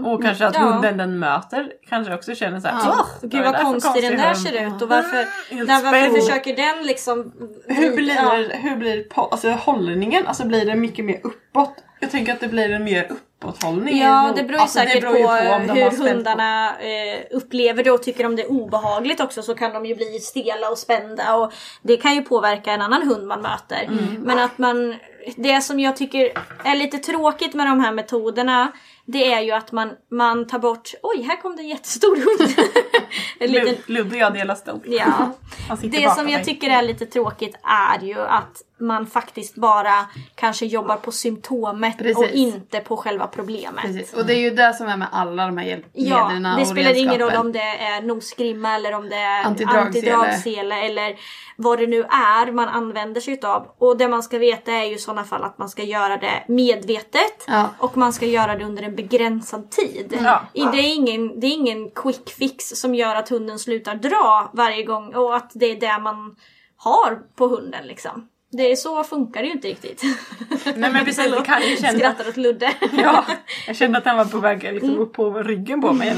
Och kanske att Ja. hunden den möter kanske också känner så här. Ja. "Åh, Gud vad konstig den där hund?" ser ut och varför, Helt där, varför försöker den liksom... Hur blir, Ja. hur blir alltså, hållningen? Alltså blir det mycket mer uppåt? Jag tänker att det blir en mer uppåthållning. Ja, det beror ju alltså, säkert beror ju på, har hur spänt på- hundarna eh, upplever det och tycker om det är obehagligt också så kan de ju bli stela och spända och det kan ju påverka en annan hund man möter. Mm. Men att man, det som jag tycker är lite tråkigt med de här metoderna det är ju att man, man tar bort, oj här kom det en jättestor hund. en liten, Lud- Ludde och jag delar stol. ja. Det som jag mig. tycker är lite tråkigt är ju att man faktiskt bara kanske jobbar på symptomet och Precis. inte på själva problemet. Precis. Och det är ju det som är med alla de här hjälpmedlen Ja, det och spelar ingen roll om det är nosgrimma eller om det är Antidragsele. eller vad det nu är man använder sig utav. Och det man ska veta är ju i sådana fall att man ska göra det medvetet Ja. och man ska göra det under en begränsad tid. Ja. Det, är ingen, det är ingen quick fix som gör att hunden slutar dra varje gång och att det är det man har på hunden liksom. Det är så funkar det ju inte riktigt. Nej men precis, det kan ju kännas... Skrattar åt Ludde. Ja, jag kände att han var på väg liksom, Mm. upp på ryggen på mig.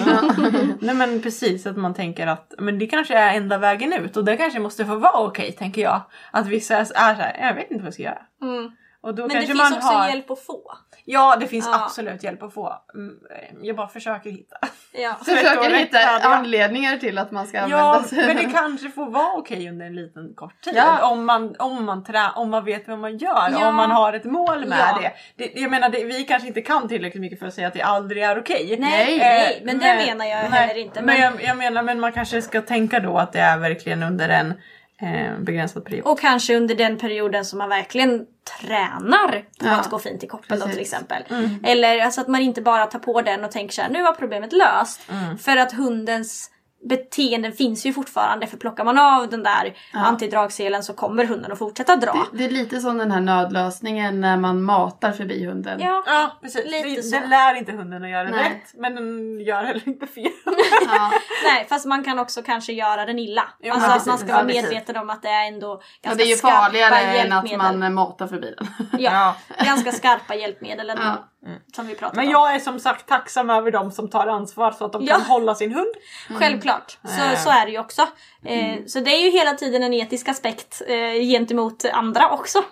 Nej men precis, att man tänker att men det kanske är enda vägen ut och det kanske måste få vara okej tänker jag. Att vissa är så här, jag vet inte vad jag ska göra. Mm. Och då Men det finns man också har... hjälp att få. Ja det finns Ja. absolut hjälp att få. Mm, Jag bara försöker hitta. Ja. Försöker hitta anledningar till att man ska Ja, använda sig men det kanske får vara okej under en liten kort tid. Ja. Om, man, om, man trä, om man vet vad man gör, Ja. om man har ett mål med Ja. det. det. Jag menar, det, vi kanske inte kan tillräckligt mycket för att säga att det aldrig är okej. Nej, Eh, nej, men det menar jag heller inte, Men, men- jag, jag menar, men man kanske ska tänka då att det är verkligen under en eh, begränsad period. Och kanske under den perioden som man verkligen tränar på Ja, att gå fint i koppel då till exempel. Mm. Eller alltså att man inte bara tar på den och tänker så här, nu var problemet löst. Mm. För att hundens beteenden finns ju fortfarande för plockar man av den där antidragselen så kommer hunden att fortsätta dra. Det är lite som den här nödlösningen när man matar förbi hunden. Ja. Ja precis, Lite det, så. den lär inte hunden att göra Nej. rätt men den gör heller inte fel. Ja. Nej fast man kan också kanske göra den illa. Jo, alltså men att man precis. ska vara Ja, precis. medveten om att det är ändå ganska det är ju skarpa farligare än att hjälpmedel. man matar förbi den. Ja, ganska skarpa hjälpmedel ändå. Ja. Som vi pratat Men om. jag är som sagt tacksam över dem som tar ansvar så att de Ja. kan hålla sin hund. Självklart, så, så är det ju också. Eh, Så det är ju hela tiden en etisk aspekt eh, gentemot andra också.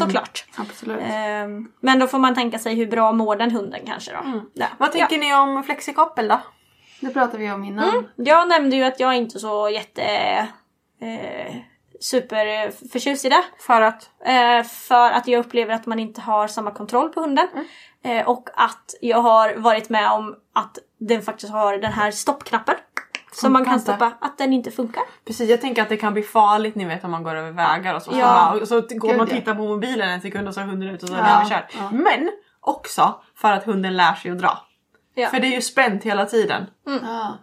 Såklart. Absolut. Eh, men då får man tänka sig hur bra mår den hunden kanske då. Ja. Vad tycker ni om flexikoppel då? Det pratade vi om innan. Jag nämnde ju att jag inte är så jätte... Eh, superförtjust i det. För att? Eh, för att jag upplever att man inte har samma kontroll på hunden. Eh, och att jag har varit med om att den faktiskt har den här stoppknappen. Som man kan stoppa, att den inte funkar. Precis, jag tänker att det kan bli farligt ni vet om man går över vägar och så. Ja. Och så går Gud, man och ja. tittar på mobilen en sekund och så är hunden ute och så är Ja, den överkörd. Men också för att hunden lär sig att dra. Ja. För det är ju spänt hela tiden. Ja.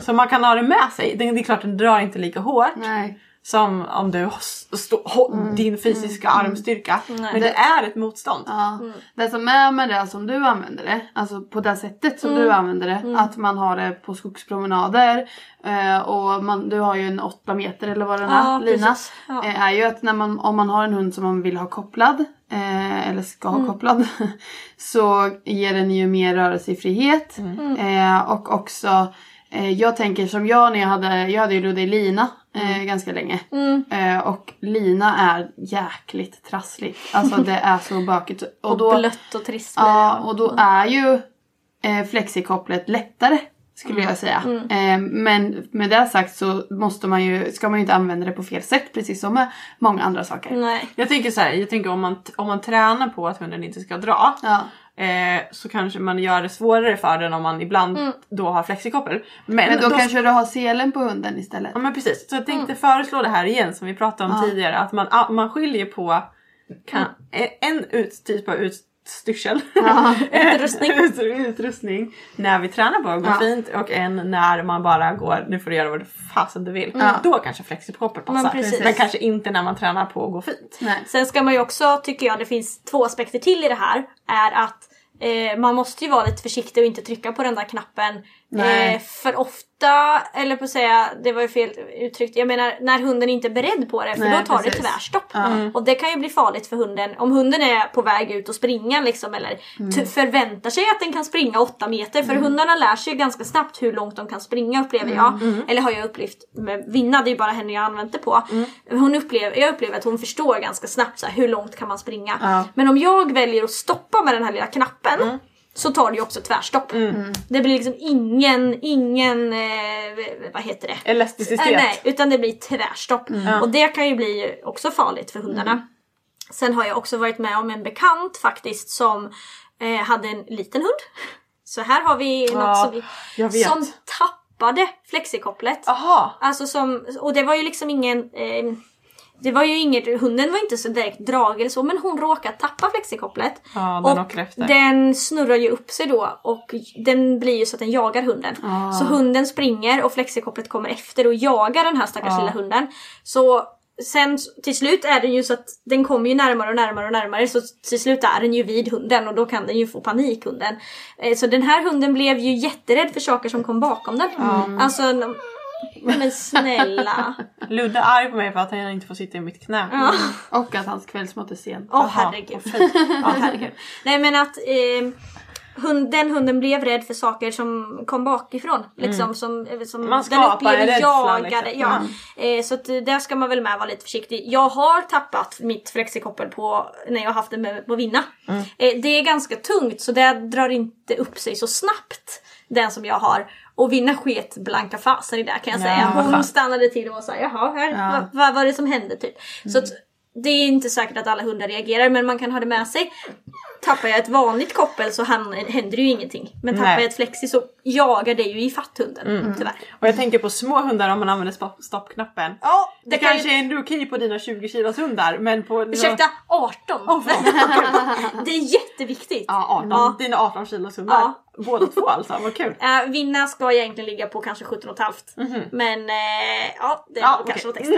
Så man kan ha det med sig. Det det är klart den drar inte lika hårt Nej. Som om du har stå, hå- din fysiska armstyrka. Men det är ett motstånd. Ja. Det som är med det som du använder det, alltså på det sättet som du använder det, att man har det på skogspromenader eh, och man, du har ju en 8 meter eller vad den är, Ja, lina. precis. Ja. Eh, är ju att när man, om man har en hund som man vill ha kopplad, eh, eller ska ha kopplad, så ger den ju mer rörelsefrihet. Eh, och också, eh, jag tänker som jag när jag hade, jag hade ju Ludde i lina eh, ganska länge. Eh, och lina är jäkligt trassligt. Alltså det är så bökigt. Och, Och, då, blött och trist blir Ja, och då är ju eh, flexikopplet lättare skulle jag säga. Eh, men med det sagt så måste man ju, ska man ju inte använda det på fel sätt precis som med många andra saker. Nej. Jag tänker så här, jag tänker om man, om man tränar på att hunden inte ska dra Ja. Eh, så kanske man gör det svårare för den om man ibland då har flexikoppel. Men, Men då då kanske du har selen på hunden istället. Ja men precis. Så jag tänkte föreslå det här igen som vi pratade om Ja. tidigare. Att man, man skiljer på kan, en ut, typ av utstyrsel. Utrustning. Ut- Utrustning. När vi tränar på att gå Ja. fint och en när man bara går, nu får du göra vad du fasen du vill. Ja. Då kanske flexikoppel Men passar. precis. Men kanske inte när man tränar på att gå fint. Nej. Sen ska man ju också, tycker jag, det finns två aspekter till i det här. Är att eh, man måste ju vara lite försiktig och inte trycka på den där knappen. Eh, för ofta. Eller på att säga, det var ju fel uttryckt. Jag menar när hunden inte är beredd på det för Nej, då tar det precis. tvärstopp. Ja. Och det kan ju bli farligt för hunden. Om hunden är på väg ut och springa liksom eller t- förväntar sig att den kan springa 8 meter. För hundarna lär sig ju ganska snabbt hur långt de kan springa upplever jag. Eller har jag upplevt med Vinna, det är ju bara henne jag använt det på. Hon upplever, jag upplever att hon förstår ganska snabbt så här, hur långt kan man springa. Men om jag väljer att stoppa med den här lilla knappen så tar det ju också tvärstopp. Det blir liksom ingen, ingen, eh, vad heter det? Elasticitet. Äh, nej, utan det blir tvärstopp. Och det kan ju bli också farligt för hundarna. Sen har jag också varit med om en bekant faktiskt som eh, hade en liten hund. Så här har vi Ja, något som, vi, som tappade flexikopplet. Aha. Alltså som, och det var ju liksom ingen... Det var ju inget, hunden var inte så direkt drag eller så men hon råkade tappa flexikopplet. Ja, den och efter. den snurrar ju upp sig då och den blir ju så att den jagar hunden. Ah. Så hunden springer och flexikopplet kommer efter och jagar den här stackars Ja. lilla hunden. Så sen till slut är den ju så att den kommer ju närmare och närmare och närmare så till slut är den ju vid hunden och då kan den ju få panik hunden. Eh, Så den här hunden blev ju jätterädd för saker som kom bakom den. Alltså, men snälla. Ludde är arg på mig för att han inte får sitta i mitt knä. Ja. Och att hans kvällsmat är sen. Åh Aha, herregud. Ja, herregud. Nej men att eh, hund, den hunden blev rädd för saker som kom bakifrån. Liksom, som, som Mm. Man skapar en rädsla, jagade. liksom. Ja. Eh, så att, eh, där ska man väl med vara lite försiktig. Jag har tappat mitt flexikoppel på, när jag haft det med, på Vinna. Mm. Eh, det är ganska tungt så det drar inte upp sig så snabbt. Den som jag har. Och Vinna sket blanka fasen i det kan jag säga. Ja, Hon stannade till och var såhär, jaha, här, Ja. vad, vad var det som hände typ? Så att, det är inte säkert att alla hundar reagerar men man kan ha det med sig. Tappar jag ett vanligt koppel så händer ju ingenting. Men tappar Nej. jag ett flexi så jagar det ju ifatt hunden tyvärr. Och jag tänker på små hundar om man använder stopp- stoppknappen. Ja, Det, det kan kanske ju... är ändå okej på dina 20 kilos hundar men på... Ursäkta, 18! det är jätteviktigt. Ja, 18. Ja. Dina 18 kilos hundar. Ja. Båda två alltså, vad kul. Äh, vinna ska egentligen ligga på kanske 17,5. Men eh, ja, det Mhm. Ja, kanske något extra.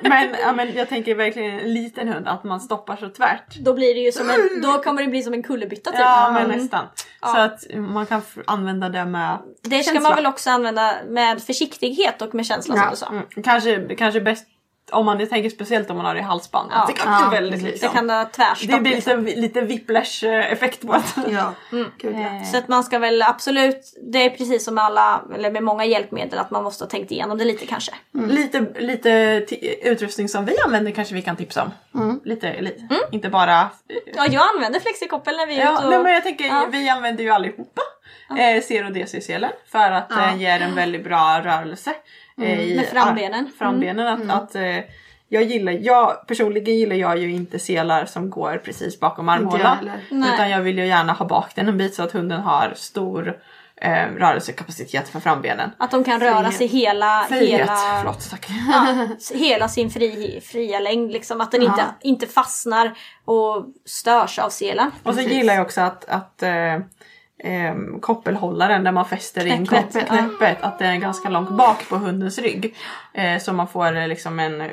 Men, ja, men jag tänker verkligen en liten hund, att man stoppar så tvärt. Då blir det ju som en, då kommer det bli som en kullerbytta typ. Ja, men Mm. nästan. Ja. Så att man kan använda det med Det ska känsla. man väl också använda med försiktighet och med känsla som Ja. du sa. Mm, kanske, kanske bäst om man, jag tänker speciellt om man har det i halsband. Ja. det kan Ja, bli väldigt precis. liksom. Det kan ha tvärstopp. det blir liksom. lite, lite whiplash-effekt på det. Ja. Gud, ja. Så att man ska väl absolut, det är precis som med alla, eller med många hjälpmedel, att man måste ha tänkt igenom det lite kanske. Lite, lite ti- utrustning som vi använder kanske vi kan tipsa om. Mm. Lite, lite. inte bara... Ja, jag använder flexikoppel när vi är Ja, ute och... nej, men jag tänker, Ja. vi använder ju allihopa eh, Zero DC-selen för att Ja. den ger en väldigt bra rörelse. Eh, i Med frambenen. ar- frambenen att, Mm. att, eh, jag gillar, jag personligen gillar jag ju inte selar som går precis bakom armhålan. Utan jag vill ju gärna ha bak den en bit så att hunden har stor eh, rörelsekapacitet för frambenen. Att de kan röra sig hela, Frihet, hela, förlåt tack. ja, hela sin fri, fria längd. Liksom. Att den inte, inte fastnar och störs av selen. Och så gillar jag också att, att eh, eh, koppelhållaren där man fäster in Knäppet. knäppet, att det är ganska långt bak på hundens rygg. Eh, så man får eh, liksom en, eh,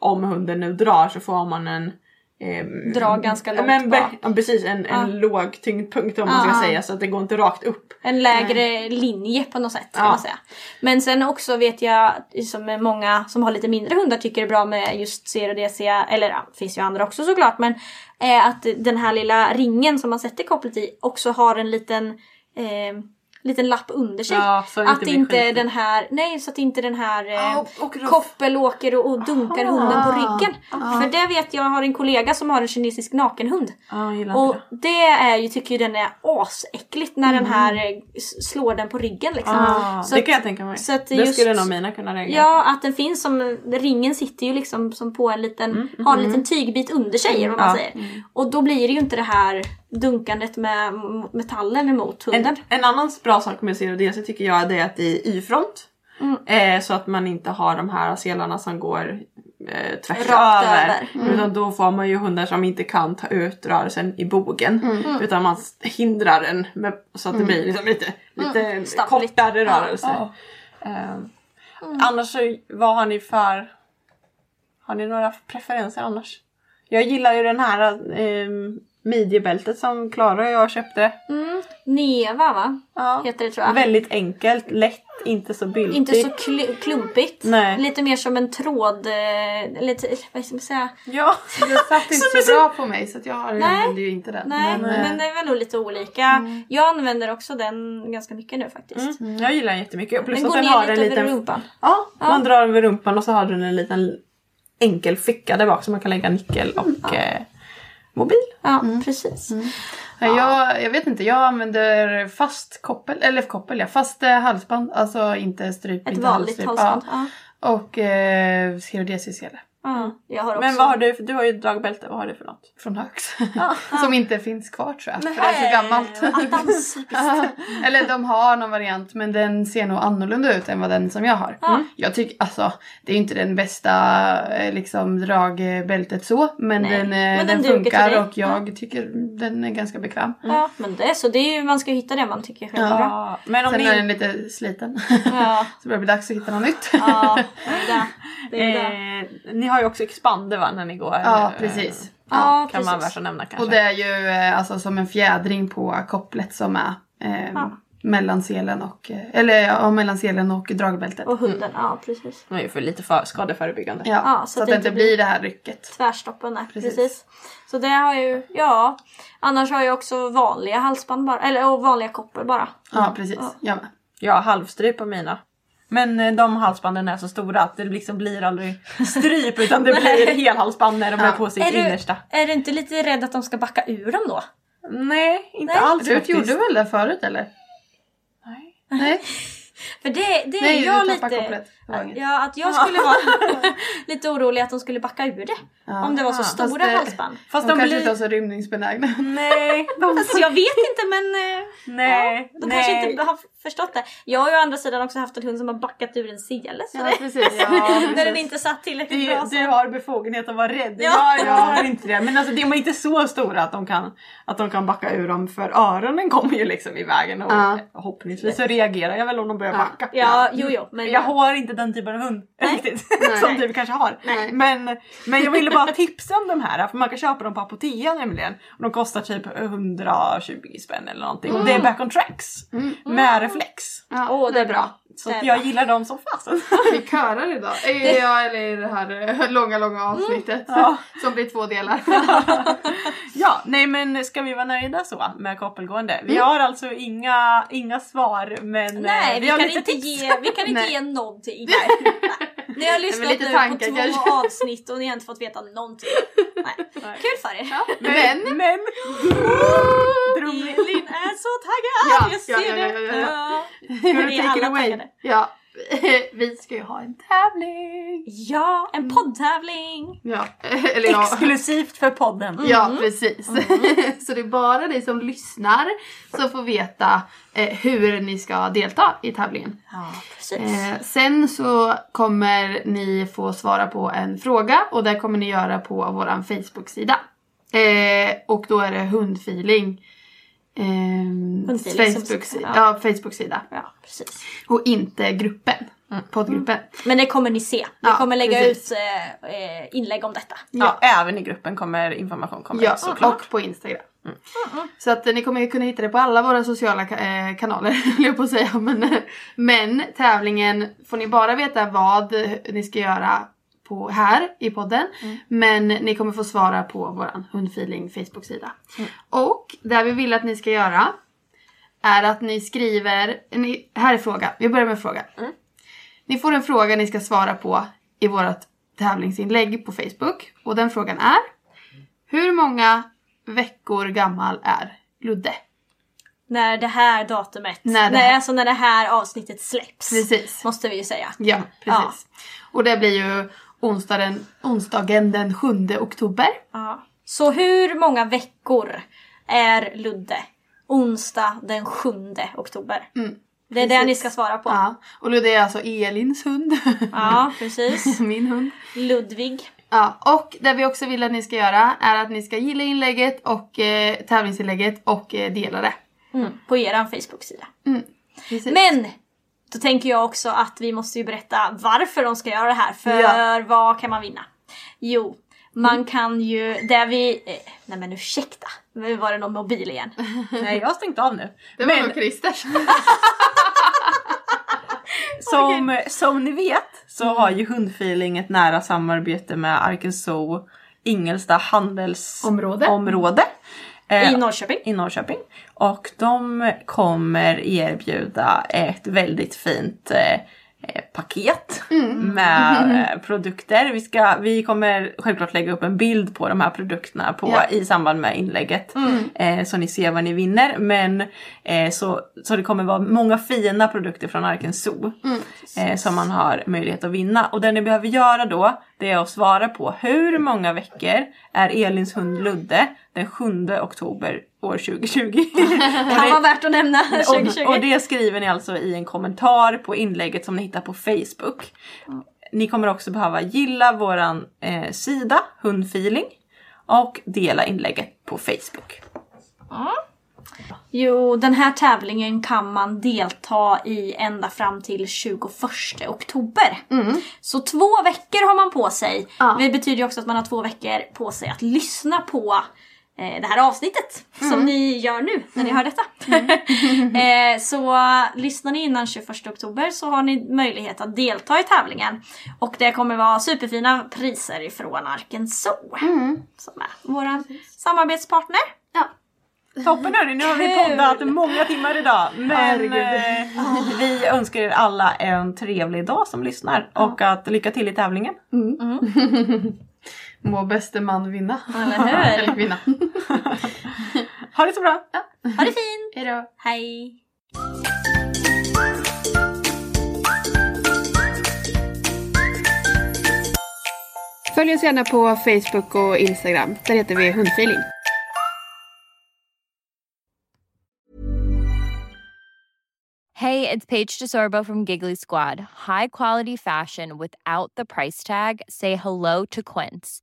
om hunden nu drar så får man en eh, Dra ganska långt men, bak. Ja, precis, en, en låg tyngdpunkt om man ska Ja. säga så att det går inte rakt upp. En lägre linje på något sätt kan Ja. man säga. Men sen också vet jag som är många som har lite mindre hundar tycker det är bra med just CR och DC, eller ja, det finns ju andra också såklart, men är att den här lilla ringen som man sätter kopplet i också har en liten eh, liten lapp under sig. Ja, att inte inte den här, nej så att inte den här eh, Ja, och- koppel åker och, och dunkar hunden på ryggen. För det vet jag har en kollega som har en kinesisk nakenhund. Jag Och det. är ju, tycker ju den är asäckligt när den här eh, slår den på ryggen liksom. Ah, Så det att- kan jag tänka mig. så att det just- skulle nog mina kunna reagera Ja, att den finns som, ringen sitter ju liksom som på en liten, har en liten tygbit under sig eller vad man Ja. säger. Och då blir det ju inte det här dunkandet med metallen emot hunden. En, en annan bra sak med CRDC tycker jag det är att det är Y-front. Mm. Eh, så att man inte har de här selarna som går eh, tvärs Rakt över. Mm. Utan då får man ju hundar som inte kan ta ut rörelsen i bogen. Mm. Utan man hindrar den med, så att det blir liksom lite, lite Mm. Stappligt. kortare rörelse. Eh, Annars så, vad har ni för... Har ni några preferenser annars? Jag gillar ju den här eh, midjebältet som Klara och jag köpte. Mm. Neva va? Ja. Heter det tror jag. Väldigt enkelt, lätt, inte så byltigt. Inte så kl- klumpigt. Nej. Lite mer som en tråd... Eh, lite, vad ska man säga? Ja, Det satt inte så bra på mig så att jag har- använder ju inte den. Nej, Men, men, eh, det är väl nog lite olika. Jag använder också den ganska mycket nu faktiskt. mm, jag gillar den jättemycket. Plus Den att går den har ner en lite över liten... rumpan. Ja, man drar över rumpan och så har den en liten enkel ficka där bak så man kan lägga nyckel och eh, mobil. Ja, precis. Nej, jag, jag vet inte, jag använder fast koppel, eller koppel ja, fast eh, halsband. Alltså inte stryp, Ett inte vanligt halsband. Ja. Ja. Och eh, CRDC-sele Ja. Jag har också... Men vad har du för, du har ju dragbälte, vad har du för något? från Högs. Som inte finns kvar tror jag, för det är så gammalt. Attans. Eller de har någon variant men den ser nog annorlunda ut än vad den som jag har. Mm. Jag tycker alltså det är inte den bästa eh, liksom dragbältet så men Nej, den, eh, men den den funkar och jag tycker den är ganska bekväm. Ja, men det så. Det är ju, man ska hitta det man tycker själv är bra. Ja, men om Sen ni... är den lite sliten. Ja, så börjar det bli dags att hitta något nytt. ja det är det. det, är det. Eh, ni har ju också expander va när ni går? Ja, eh, precis. Ja, kan man precis. värt att nämna kanske. Och det är ju eh, alltså som en fjädring på kopplet som är eh, Ja. mellan selen och, eh, eller ja, mellan selen och dragbältet. Och hunden, ja precis. Det är ju för lite för skadeförebyggande. Ja, Ja, så, att det inte blir det här rycket. Tvärstoppen, nej. Precis. Precis. Så det har ju, ja. Annars har jag också vanliga halsband bara. Eller och vanliga koppel bara. Ja, precis. Jag med. Jag har halvstryp på mina. Men eh, de halsbanden är så stora att det liksom blir aldrig stryp utan det blir helhalsband när de är på sitt Är du, innersta. är du inte lite rädd att de ska backa ur dem då? Nej, inte Nej. alls Du faktiskt. gjorde väl det förut eller? Nej. Nej, För det, det är Nej jag du tappade lite... kopplet. Var. Ja, att jag skulle vara lite orolig att de skulle backa ur det. Ja. Om det var så Fast stora det- halsband. Fast de, de, kanske blir... inte är så rymningsbenägna. Nej, de... Alltså jag vet inte men... eh, Nej, De nej. kanske inte har förstått det. Jag har ju å andra sidan också haft en hund som har backat ur en sele. Så det, precis. när den inte satt tillräckligt bra. Du, Så. du har befogenhet att vara rädd. Ja. Jag, jag har inte det. Men alltså, de är inte så stora att de, kan, att de kan backa ur dem för öronen kommer ju liksom i vägen. Och Ja. Förhoppningsvis så reagerar jag väl om de börjar Ja. backa. Ja, jo, jo. Men Jag har inte den typen av hund riktigt. som du kanske har. Nej. Men, men jag ville bara tipsa om de här. För man kan köpa dem på Apotea nämligen. Och de kostar typ 120 spänn eller någonting. Och det är back on tracks. Med reflex. Åh, det är bra. Så att jag gillar dem som fasen. Vi körar idag. Det... Ja, eller i det här eh, långa, långa avsnittet. Ja. Som blir två delar. Ja, nej men ska vi vara nöjda så med koppelgående? Vi har alltså inga, inga svar men eh, Nej, vi, har kan lite inte, tips. ge, vi kan inte Nej. ge någonting. Nej. Ni har lyssnat lite nu tankar på två kanske. avsnitt och ni har inte fått veta någonting. Nej. Kul för er. Men, men Drumli- Elin är så taggad! Ja, jag ja, ser ja, ja, ja, det. ja. Ja. Ska du take it away? Ja, vi ska ju ha en tävling. Ja, en poddtävling! Ja, eller ja. Exklusivt för podden. Ja, precis. så det är bara ni som lyssnar som får veta eh, hur ni ska delta i tävlingen. Ja, precis. Eh, sen så kommer ni få svara på en fråga och det kommer ni göra på vår Facebook-sida. Eh, och då är det hundfeeling. Eh, Hundfeeling som- Facebook-sida. ja. Ja, Facebook-sida. Ja, precis. Och inte gruppen. Poddgruppen. Men det kommer ni se. Vi Ja, kommer lägga precis. ut eh, eh, inlägg om detta. Ja, även i gruppen kommer information komma Ja, såklart. och på Instagram. Så att ni kommer kunna hitta det på alla våra sociala eh, kanaler, höll jag på att säga. Men, men tävlingen får ni bara veta vad ni ska göra på här i podden. Men ni kommer få svara på vår hundfeeling Facebook-sida. Och det vi vill att ni ska göra är att ni skriver, ni, här är frågan, vi börjar med frågan. Ni får en fråga ni ska svara på i vårt tävlingsinlägg på Facebook. Och den frågan är Hur många veckor gammal är Ludde? När det här datumet, När det här- alltså när det här avsnittet släpps. Precis. Måste vi ju säga. Ja, precis. Och det blir ju onsdagen, onsdagen den 7 oktober. Ja. Så hur många veckor är Ludde? Onsdag den 7 oktober. Det är det ni ska svara på. Mm. Ja. Och Ludde är alltså Elins hund. Ja, precis. Min hund. Ludvig. Ja, och det vi också vill att ni ska göra är att ni ska gilla inlägget och eh, tävlingsinlägget och eh, dela det. Mm, på eran Facebook-sida. Precis. Men! Då tänker jag också att vi måste ju berätta varför de ska göra det här. För Ja. vad kan man vinna? Jo, man kan ju, där vi... Eh, nej men ursäkta, nu var det någon mobil igen. Nej, jag har stängt av nu. det var Men nog Christers. som, som ni vet så har ju Hundfeeling ett nära samarbete med Arken Zoo Ingelsta handelsområde. Område. Eh, I Norrköping. i Norrköping. Och de kommer erbjuda ett väldigt fint eh, paket med eh, produkter. Vi, ska, vi kommer självklart lägga upp en bild på de här produkterna på, Ja. i samband med inlägget. Eh, så ni ser vad ni vinner. Men eh, så, så det kommer vara många fina produkter från Arken Zoo. Eh, som man har möjlighet att vinna. Och det ni behöver göra då det är att svara på hur många veckor är Elins hund Ludde den 7 oktober år 2020? Kan vara värt att nämna 2020. Och, och det skriver ni alltså i en kommentar på inlägget som ni hittar på Facebook. Ni kommer också behöva gilla våran eh, sida Hundfeeling och dela inlägget på Facebook. Jo, den här tävlingen kan man delta i ända fram till 21 oktober. Så två veckor har man på sig. Ja. Det betyder ju också att man har två veckor på sig att lyssna på det här avsnittet som ni gör nu när ni hör detta. eh, så lyssnar ni innan 21 oktober så har ni möjlighet att delta i tävlingen. Och det kommer vara superfina priser ifrån Arken Zoo. Som är våran samarbetspartner. Ja. Toppen hörni, nu har vi poddat många timmar idag. Men eh, vi önskar er alla en trevlig dag som lyssnar. Och att lycka till i tävlingen. Må bäste man vinna. Eller hur? Eller kvinna. Ha det så bra! Ja. Ha det fint! Hejdå. Hej! Följ oss gärna på Facebook och Instagram. Där heter vi Hundfeeling. Hey, it's Paige DeSorbo from Giggly Squad. High quality fashion without the price tag. Say hello to Quince.